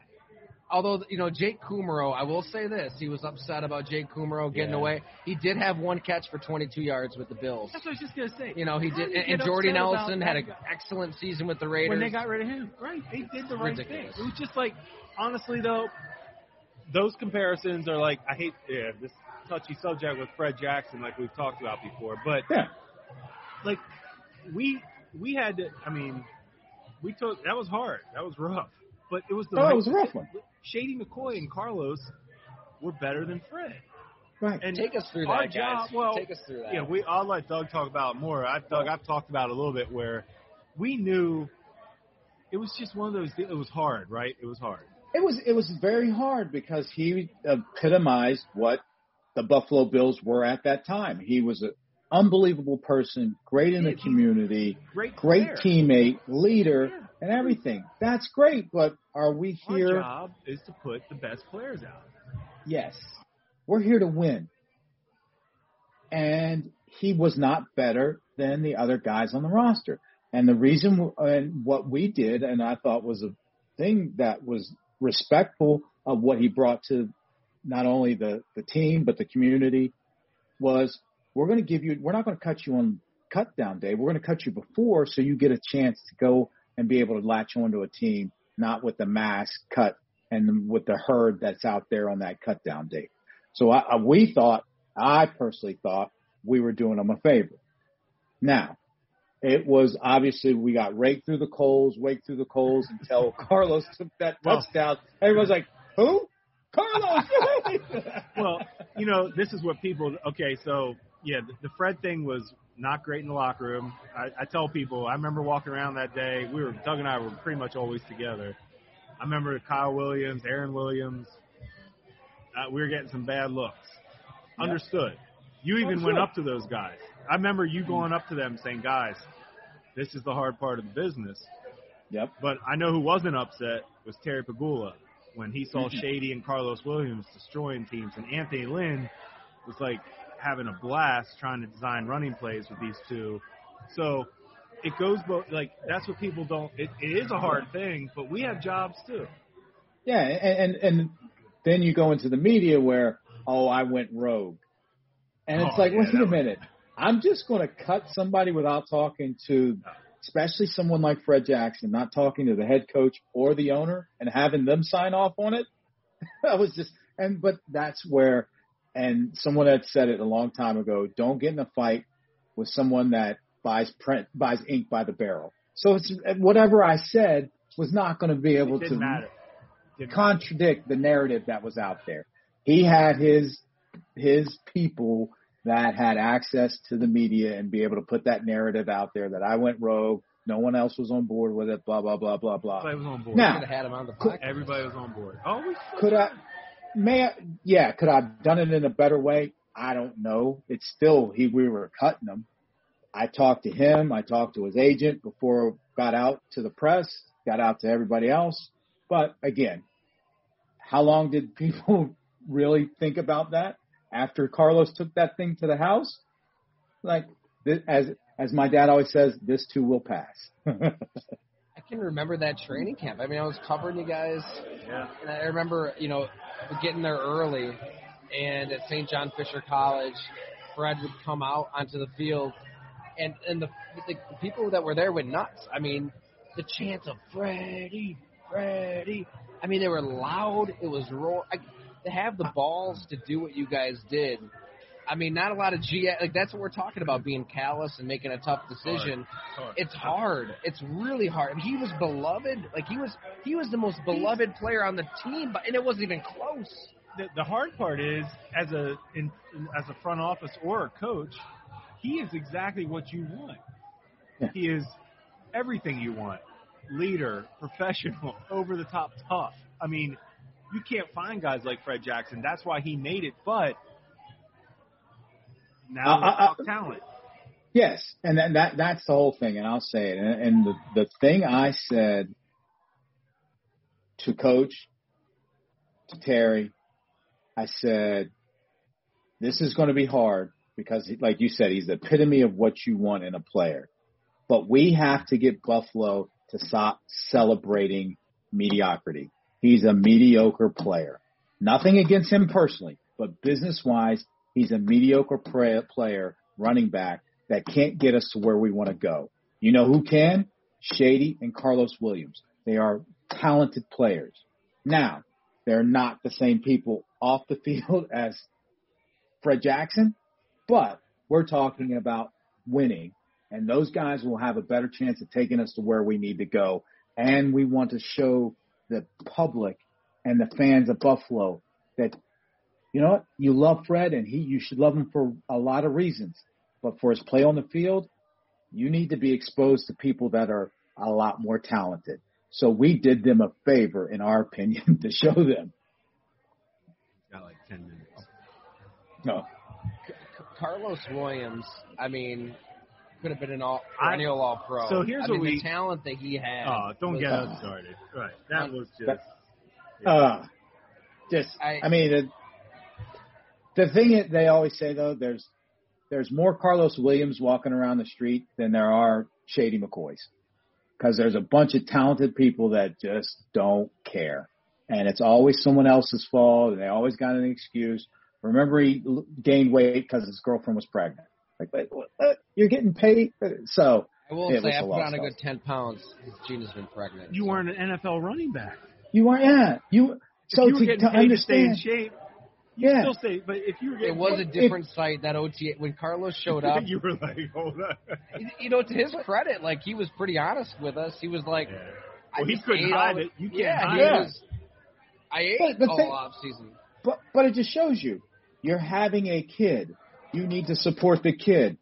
Although you know Jake Kumerow, I will say this: he was upset about Jake Kumerow getting Yeah. away. He did have one catch for 22 yards with the Bills. that's what I was just gonna say. You know, he How did, do and, and get Jordy Nelson had an excellent season with the Raiders. when they got rid of him. Right. They did the right Ridiculous. thing. It was just like, honestly though, those comparisons are like, I hate yeah, this touchy subject with Fred Jackson, like we've talked about before, but Yeah. like we we had to. I mean, we took that was hard. That was rough. but it was the Oh, right it was a rough one. Shady McCoy and Carlos were better than Fred. Right. And Take us through our that, guys. job- well, Take us through that. Yeah, we. I'll let Doug talk about it more. I, Doug, I've talked about it a little bit where we knew it was just one of those. It was hard, right? It was hard. It was it was very hard because he uh, epitomized what the Buffalo Bills were at that time. He was an unbelievable person, great in the community, Great, great teammate, leader, Yeah. and everything. That's great, but are we here? Our job is to put the best players out. Yes. We're here to win. And he was not better than the other guys on the roster. And the reason and what we did, and I thought was a thing that was respectful of what he brought to not only the, the team, but the community was we're going to give you, we're not going to cut you on cut down day. We're going to cut you before so you get a chance to go and be able to latch onto a team, not with the mass cut and with the herd that's out there on that cut down date. So I, I, we thought, I personally thought we were doing them a favor. Now, it was obviously we got raked through the coals, raked through the coals until Carlos took that Well- touchdown. Everyone's like, who? Carlos! Well, you know, this is what people. Okay, so yeah, the, the Fred thing was not great in the locker room. I, I tell people, I remember walking around that day. We were Doug and I were pretty much always together. I remember Kyle Williams, Aaron Williams. Uh, we were getting some bad looks. Understood. You even went up to those guys. I remember you going up to them saying, "Guys, this is the hard part of the business." yep. But I know who wasn't upset was Terry Pegula when he saw Mhm. Shady and Carlos Williams destroying teams, and Anthony Lynn was like having a blast trying to design running plays with these two. So it goes both like that's what people don't. It, it is a hard thing, but we have jobs too. Yeah, and, and and then you go into the media where, oh, I went rogue, and it's Oh, like, yeah, wait a was- minute, I'm just going to cut somebody without talking to, especially someone like Fred Jackson, not talking to the head coach or the owner and having them sign off on it. I was just, and but that's where, and someone had said it a long time ago. Don't get in a fight with someone that buys print buys ink by the barrel. So it's whatever I said was not going to be able to matter. Didn't matter. contradict the narrative that was out there. He had his his people that had access to the media and be able to put that narrative out there that I went rogue, no one else was on board with it, blah blah blah blah blah. Everybody was on board. Now- Could have had him on the Could- Everybody was on board. Oh, we Could I may I, yeah, could I have done it in a better way? I don't know. It's still he we were cutting him. I talked to him, I talked to his agent before it got out to the press, got out to everybody else. But again, how long did people really think about that after Carlos took that thing to the house? Like th- as as my dad always says, this too will pass. I can remember that training camp. I mean, I was covering you guys, Yeah. and I remember, you know, getting there early, and at St. John Fisher College, Fred would come out onto the field, and and the, the people that were there went nuts. I mean, the chants of Freddie, Freddie. I mean, they were loud. It was roar. I, to have the balls to do what you guys did. I mean, not a lot of G. Like that's what we're talking about, being callous and making a tough decision. It's hard. It's really hard. And he was beloved. Like he was, he was the most beloved player on the team, but and it wasn't even close. the, the hard part is as a in, as a front office or a coach, he is exactly what you want. Yeah. He is everything you want. Leader, professional, over the top tough. I mean, you can't find guys like Fred Jackson. That's why he made it, but now Uh, uh, talk talent. Yes, and that, that that's the whole thing, and I'll say it. And, and the the thing I said to Coach, to Terry, I said, "This is going to be hard because, like you said, he's the epitome of what you want in a player. But we have to get Buffalo to stop celebrating mediocrity. He's a mediocre player. Nothing against him personally, but business wise, he's a mediocre player, running back that can't get us to where we want to go. You know who can? Shady and Carlos Williams. They are talented players. Now, they're not the same people off the field as Fred Jackson, but we're talking about winning, and those guys will have a better chance of taking us to where we need to go. And we want to show the public and the fans of Buffalo that you know what you love Fred and he you should love him for a lot of reasons, but for his play on the field, you need to be exposed to people that are a lot more talented. So we did them a favor, in our opinion, to show them. Got like ten minutes. No, Carlos Williams, I mean, could have been an all I- perennial all pro. So here's I what mean, we- the talent that he had. Oh, don't was- get us started. Right, that was just. uh, just I- I, mean, the, the thing that they always say though, there's there's more Carlos Williams walking around the street than there are Shady McCoys, because there's a bunch of talented people that just don't care, and it's always someone else's fault, and they always got an excuse. Remember, he gained weight because his girlfriend was pregnant. Like, wait, what, what? you're getting paid, so I will say was I a put lot on a good ten pounds. Gina's been pregnant. You so. weren't an NFL running back. you weren't. yeah, you. So if you were to, getting to paid to stay in understand, shape, you yeah, still stay. But if you were getting It was a paid, different site that OTA when Carlos showed up. you were like, hold on. you know, to his credit, like he was pretty honest with us. He was like, Yeah. I Well, he couldn't hide all- it. You can't yeah, hide he it. was. I ate But the all thing- off season. But but it just shows you you're having a kid. You need to support the kid.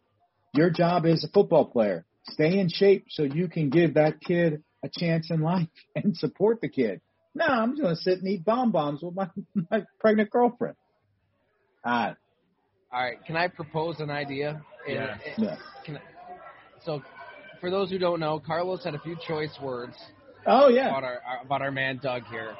Your job as a football player, stay in shape so you can give that kid a chance in life and support the kid. No, I'm just gonna sit and eat bonbons with my my pregnant girlfriend. Ah, All right, can I propose an idea? And- Yeah. and- yeah. Can I, so, for those who don't know, Carlos had a few choice words Oh yeah. about our our- about our man Doug here.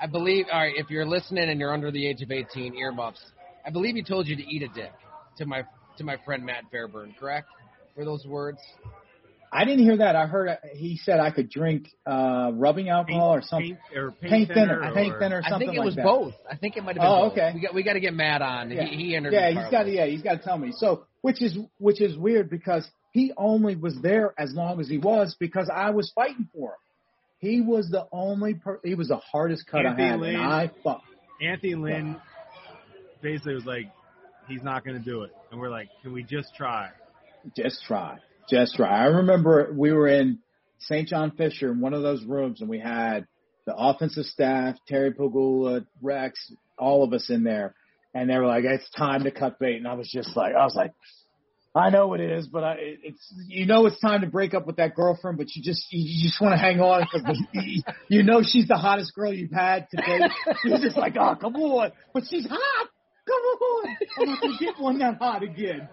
I believe. All right, if you're listening and you're under the age of 18, earmuffs. I believe he told you to eat a dick to my to my friend Matt Fairburn. Correct? For those words. I didn't hear that. I heard uh, he said I could drink uh rubbing alcohol or something. Paint, or paint, Paint thinner, thinner. paint or- thinner, or I think it like was that. both. I think it might have been Oh, both. okay. We got we got to get Matt on. Yeah. He, he interviewed. Yeah, he's got to. Yeah, he's got to tell me. So, which is which is weird because he only was there as long as he was because I was fighting for him. He was the only. Per- he was the hardest cut Anthony I had, Lynn. and I fuck. Anthony Lynn basically was like, he's not going to do it. And we're like, can we just try? Just try, just try. I remember we were in St. John Fisher in one of those rooms, and we had the offensive staff, Terry Pegula, Rex, all of us in there, and they were like, "It's time to cut bait," and I was just like, I was like. I know it is, but I, it's you know it's time to break up with that girlfriend, but you just you, just want to hang on because you know she's the hottest girl you've had to date. You're just like, oh come on, but she's hot. Come on, I'm not gonna get one that hot again.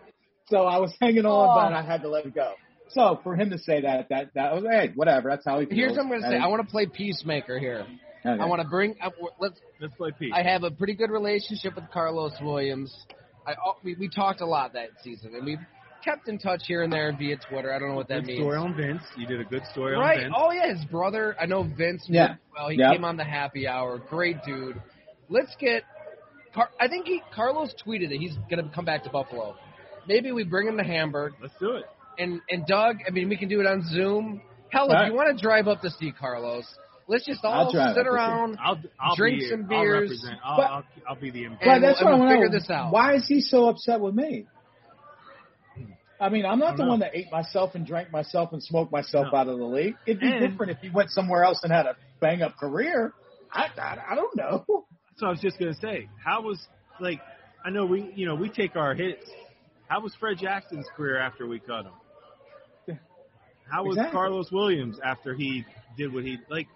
So I was hanging on, but oh. I had to let it go. So for him to say that, that that was hey, whatever. That's how he feels. Here's what I'm going to That say. is- I want to play peacemaker here. okay. I want to bring. I, let's. Let's play Pete. I have a pretty good relationship with Carlos Williams. I oh, we, we talked a lot that season, and we've kept in touch here and there via Twitter. I don't know what that good means. story on Vince. You did a good story Right. on Vince. Oh yeah, his brother. I know Vince. Yeah. Well, he Yep. came on the happy hour. Great dude. Let's get. Car- I think he Carlos tweeted that he's going to come back to Buffalo. Maybe we bring him to Hamburg Let's do it. and and Doug. I mean, we can do it on Zoom. Hell, if Right. you want to drive up to see Carlos, let's just all I'll sit up to see around. I'll, I'll Drink be, some I'll beers. represent. I'll, But- I'll, I'll be the And But that's we'll- what I and we'll figure this out. Why is he so upset with me? I mean, I'm not the know. one that ate myself and drank myself and smoked myself No. out of the league. It'd be And- different if he went somewhere else and had a bang up career. I, I, I don't know. So I was just gonna say, how was like? I know we, you know, we take our hits. How was Fred Jackson's career after we cut him? How was Exactly. Carlos Williams after he did what he like?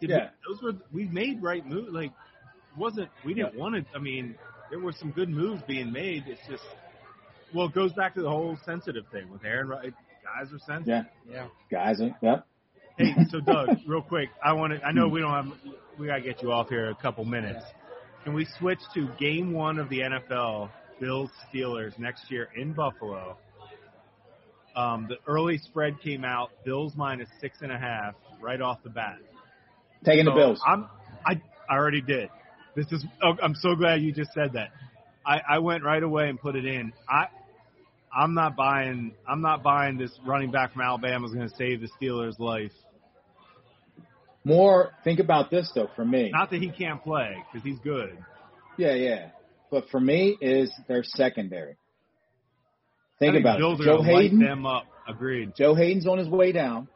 Did Yeah. we, those were we made right moves. Like, wasn't we didn't want to? I mean, there were some good moves being made. It's just, well, it goes back to the whole sensitive thing with Aaron. Right, guys are sensitive. Yeah, Yeah. guys. uh, Yep. Hey, so Doug, real quick, I want to. I know we don't have. We gotta get you off here a couple minutes. Can we switch to Game One of the NFL, Bills Steelers next year in Buffalo? Um, the early spread came out, Bills minus six and a half right off the bat. Taking the Bills. I'm. I I already did. This is. Oh, I'm so glad you just said that. I I went right away and put it in. I. I'm not buying. I'm not buying this running back from Alabama is going to save the Steelers' life. More. Think about this though. For me, Not that he can't play because he's good. yeah, yeah. But for me, is their secondary. I Think about Bills it. Joe Haden. them up. Agreed. Joe Haden's on his way down.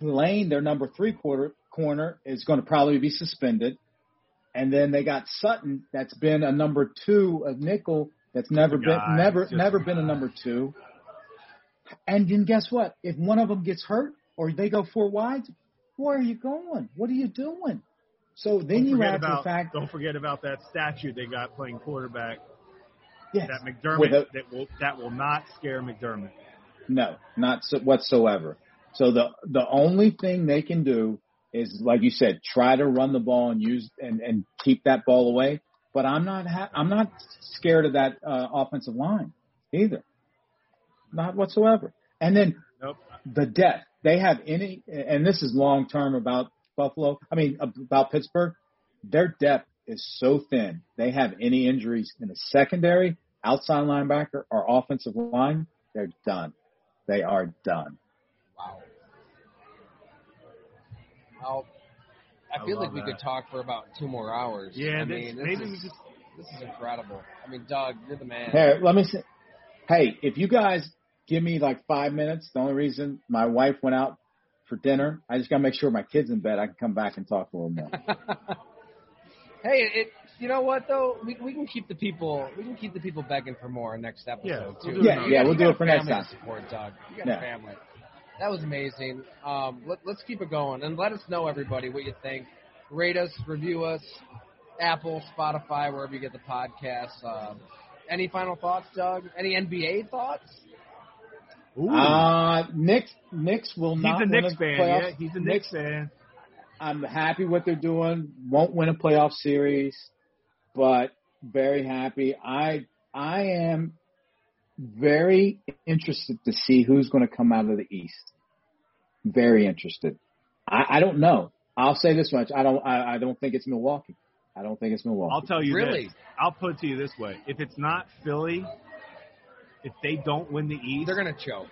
Lane, their number three quarter, corner is going to probably be suspended. And then they got Sutton, that's been a number two, a nickel that's never been never never been a number two. And then guess what? If one of them gets hurt or they go four wides, where are you going? What are you doing? So then you forget add to about, the fact, Don't forget about that statue they got playing quarterback. yes, That McDermott a- that will that will not scare McDermott. No, not so whatsoever. So the the only thing they can do is, like you said, try to run the ball and use and and keep that ball away. But I'm not ha- I'm not scared of that uh, offensive line either, not whatsoever. And then Nope. The depth they have any, and this is long term about Buffalo. I mean about Pittsburgh. Their depth is so thin. They have any injuries in the secondary, outside linebacker, or offensive line, they're done. They are done. Wow. Well, I I feel like we that. could talk for about two more hours. Yeah, I this- mean, this maybe is, we just this is incredible. I mean, Doug, you're the man. Here, let me say, hey, if you guys give me like five minutes, the only reason my wife went out for dinner, I just gotta make sure my kid's in bed. I can come back and talk a little more. hey, it. You know what though? We we can keep the people we can keep the people begging for more next episode Yeah, too. we'll Yeah, yeah, we'll do it for next time. Support Doug. You got Yeah. a family. That was amazing. Um, let, let's keep it going and let us know everybody what you think. Rate us, review us, Apple, Spotify, wherever you get the podcast. Um, any final thoughts, Doug? Any NBA thoughts? Ooh. Uh, Knicks, Knicks will he's not a win Knicks a fan. playoff. Yeah, he's a Knicks fan. I'm happy what they're doing. Won't win a playoff series, but very happy. I I am very interested to see who's going to come out of the East. Very interested. I, I don't know. I'll say this much. I don't. I, I don't think it's Milwaukee. I don't think it's Milwaukee. I'll tell you Really? this. I'll put it to you this way: if it's not Philly, if they don't win the East, They're gonna choke.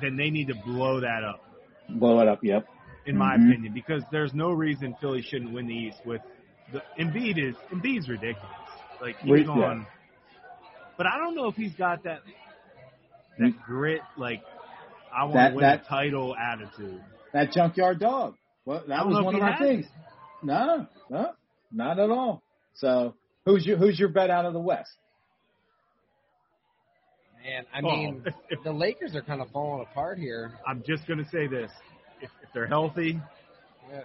then they need to blow that up, blow it up. Yep. in my Mhm. opinion, because there's no reason Philly shouldn't win the East. With the Embiid is Embiid's ridiculous. Like he's Re- yeah. on, but I don't know if he's got that that grit. Like I want That- to win that- the title attitude. That junkyard dog. Well, that was one of our has things. No, no, not at all. So, who's your who's your bet out of the West? Man, I Oh, mean, if- if- the Lakers are kind of falling apart here. I'm just gonna say this: if, if they're healthy, Yeah.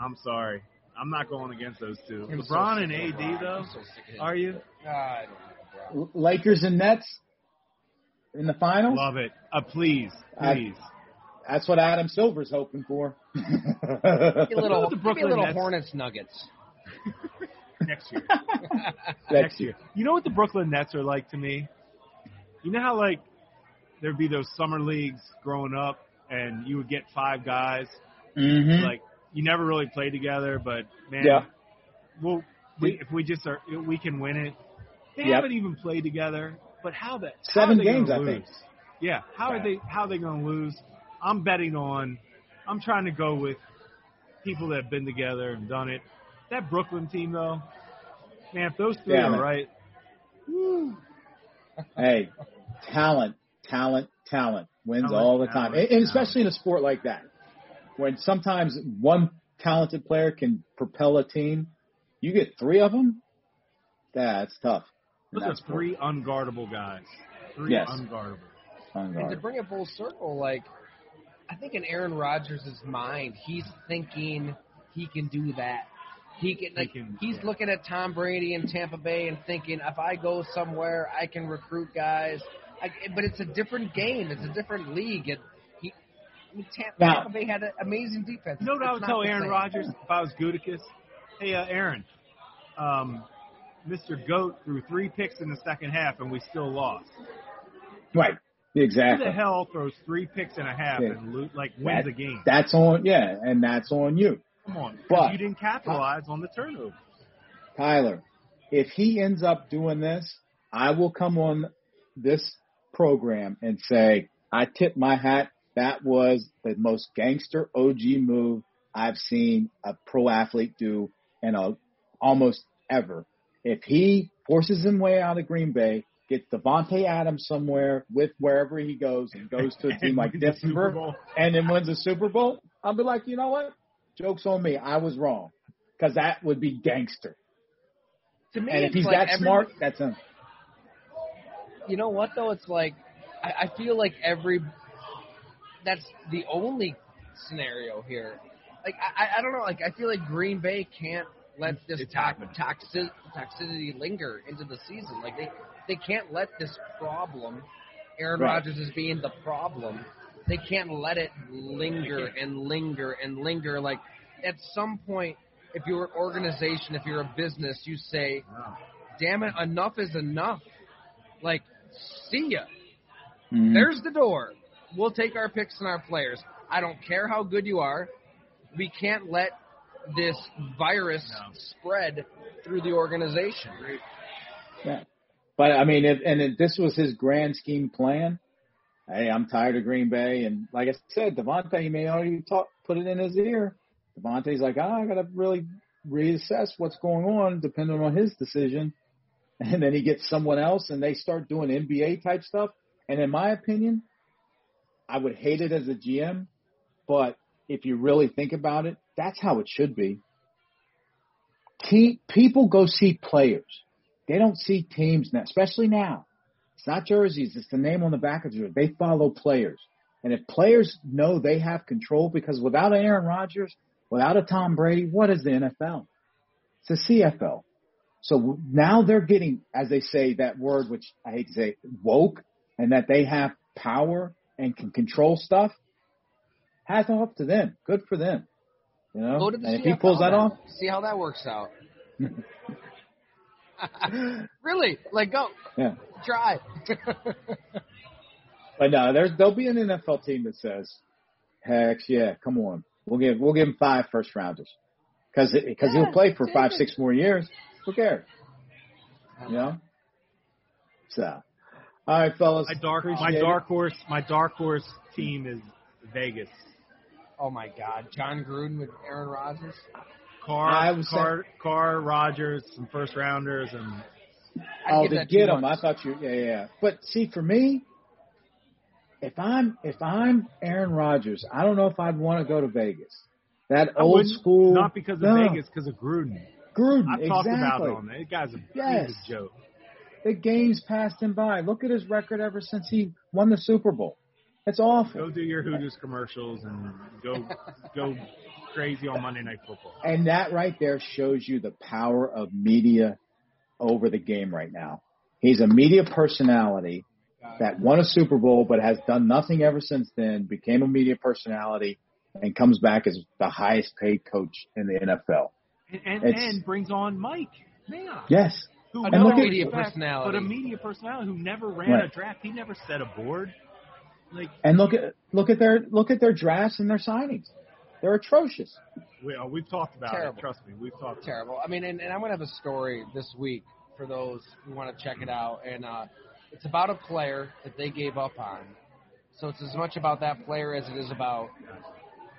I'm sorry. I'm not going against those two. I'm LeBron sick and AD LeBron. though, so sick of him. are you? I don't know, bro. L- Lakers and Nets in the finals. Love it. Uh, please, I- please. That's what Adam Silver's hoping for. Give a little, the give me a Brooklyn little Nets- Hornets Nuggets. Next year. Next Next year. You know what the Brooklyn Nets are like to me? You know how like there'd be those summer leagues growing up, and you would get five guys. Mm-hmm. Like you never really played together, but man, Yeah. well, we, if we just are, we can win it. They Yep. haven't even played together, but how that Seven how games, I lose? think. Yeah, how are they? How are they going to lose? I'm betting on. I'm trying to go with people that have been together and done it. That Brooklyn team, though, man, if those three Yeah, are man. right, woo, hey, talent, talent, talent wins Talent, all the time, talent, and, and especially in a sport like that, when sometimes one talented player can propel a team. You get three of them. That's tough. in those that are sport. three unguardable guys. Three Yes. unguardable. And to bring it full circle, like I think in Aaron Rodgers' mind, he's thinking he can do that. He can like He can- he's yeah. looking at Tom Brady in Tampa Bay and thinking, if I go somewhere, I can recruit guys. I, but it's a different game. It's a different league. It, he, I mean, Tampa, Now- Tampa Bay had an amazing defense. You know what I It's would tell Aaron same. Rodgers if I was Gutekunst? Hey, uh, Aaron, um, Mr. Goat threw three picks in the second half, and we still lost. Right. Exactly. Who the hell throws three picks and a half Yeah. and lo- like wins That- a game? That's on. Yeah, and that's on you. Come on, 'cause But- you didn't capitalize on the turnover. Tyler, if he ends up doing this, I will come on this program and say, I tip my hat. That was the most gangster OG move I've seen a pro athlete do in a almost ever. If he forces him way out of Green Bay, gets Davante Adams somewhere with wherever he goes and goes to a team like wins the Denver and then wins a Super Bowl, I'll be like, you know what? Jokes on me. I was wrong because that would be gangster. To me, And if he's like that every- smart, that's him. You know what though? It's like I, I feel like every that's the only scenario here. Like I, I- don't know. Like I feel like Green Bay can't let this It's to- toxicity linger into the season. Like they they can't let this problem. Aaron Right. Rodgers is being the problem. They can't let it linger and linger and linger. Like at some point, if you're an organization, if you're a business, you say, "Damn it, enough is enough." Like, see ya. Mhm. There's the door. We'll take our picks and our players. I don't care how good you are. We can't let this virus No. spread through the organization. Yeah. But I mean, if, and if this was his grand scheme plan, hey, I'm tired of Green Bay, and like I said, Davante may already talk, put it in his ear. Davante's like, ah, I got to really reassess what's going on, depending on his decision. And then he gets someone else, and they start doing NBA type stuff. And in my opinion, I would hate it as a GM, but if you really think about it, that's how it should be. People go see players. They don't see teams now, especially now. It's not jerseys, it's the name on the back of the jersey. They follow players. And if players know they have control, because without Aaron Rodgers, without a Tom Brady, what is the NFL? It's a CFL. So now they're getting, as they say, that word, which I hate to say, woke, and that they have power and can control stuff. Hats off to them. Good for them. You know, Go to the and if he pulls that off, See how that works out. really? Like, go. yeah. Try. But no, there's there'll be an NFL team that says, "Heck yeah, come on, we'll give we'll give him five first rounders because because Yeah, he'll play for five six more years. Who cares? You know. So, all right, fellas. My dark, my appreciate it. dark horse, my dark horse team is Vegas. oh my God, Jon Gruden with Aaron Rodgers. Carr, I was Carr, Carr, Rodgers, some first rounders, and I'd Oh, to get them. I thought you. Yeah, yeah, yeah. But see, for me, if I'm if I'm Aaron Rodgers, I don't know if I'd want to go to Vegas. That I old school. not because of No. Vegas, because of Gruden. Gruden. I've exactly. talked about it on there. That guy's a, Yes. he's a joke. The games passed him by. Look at his record ever since he won the Super Bowl. It's awful. Go do your Hooters commercials and go go crazy on Monday Night Football. And that right there shows you the power of media over the game right now. He's a media personality that won a Super Bowl but has done nothing ever since then, became a media personality, and comes back as the highest paid coach in the NFL. And and, and brings on Mike Mayock, Yes. who Another media back, personality. but a media personality who never ran Right. a draft. He never set a board. Like And look at look at their look at their drafts and their signings. They're atrocious. we, uh, we've talked about Terrible. it. Trust me, we've talked. terrible. I mean, and, and I'm gonna have a story this week for those who want to check it out, and uh, it's about a player that they gave up on. So it's as much about that player as it is about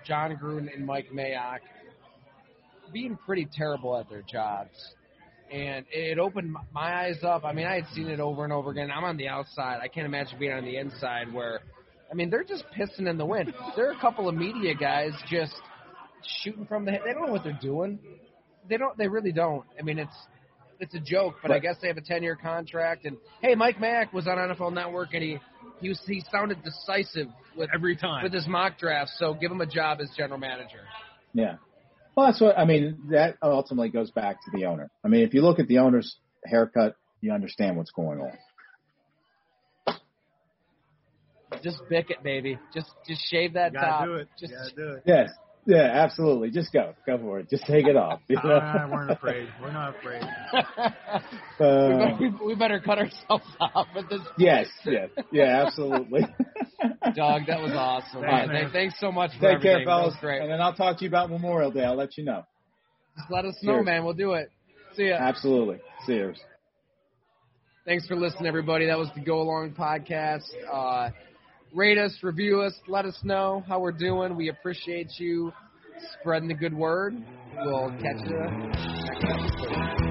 Jon Gruden and Mike Mayock being pretty terrible at their jobs. And it opened my- eyes up. I mean, I had seen it over and over again. I'm on the outside. I can't imagine being on the inside where, I mean, they're just pissing in the wind. There are a couple of media guys just shooting from the hip. They don't know what they're doing. They don't. They really don't. I mean, it's it's a joke, but I guess they have a 10 year contract. And hey, Mike Mack was on NFL Network, and he he was, he sounded decisive with Every time. with his mock draft. So give him a job as general manager. Yeah. Well, that's what I mean. That ultimately goes back to the owner. I mean, if you look at the owner's haircut, you understand what's going on. Just bick it, baby. Just just shave that You gotta top. do it. Just you gotta do it. Yes. Yeah, absolutely. Just go. Go for it. Just take it off. You know? Ah, we're not afraid. We're not afraid. we, Uh, better, we, we better cut ourselves off at this. yes, yes. Yeah, absolutely. Dog, that was awesome. Thanks, All right, man. thanks so much for Take everything. care, fellas. great. And then I'll talk to you about Memorial Day. I'll let you know. Just let us know, Cheers. man. We'll do it. See ya. Absolutely. Cheers. Thanks for listening, everybody. That was the Go Long podcast. Uh, rate us, review us, let us know how we're doing. We appreciate you spreading the good word. We'll catch you next episode.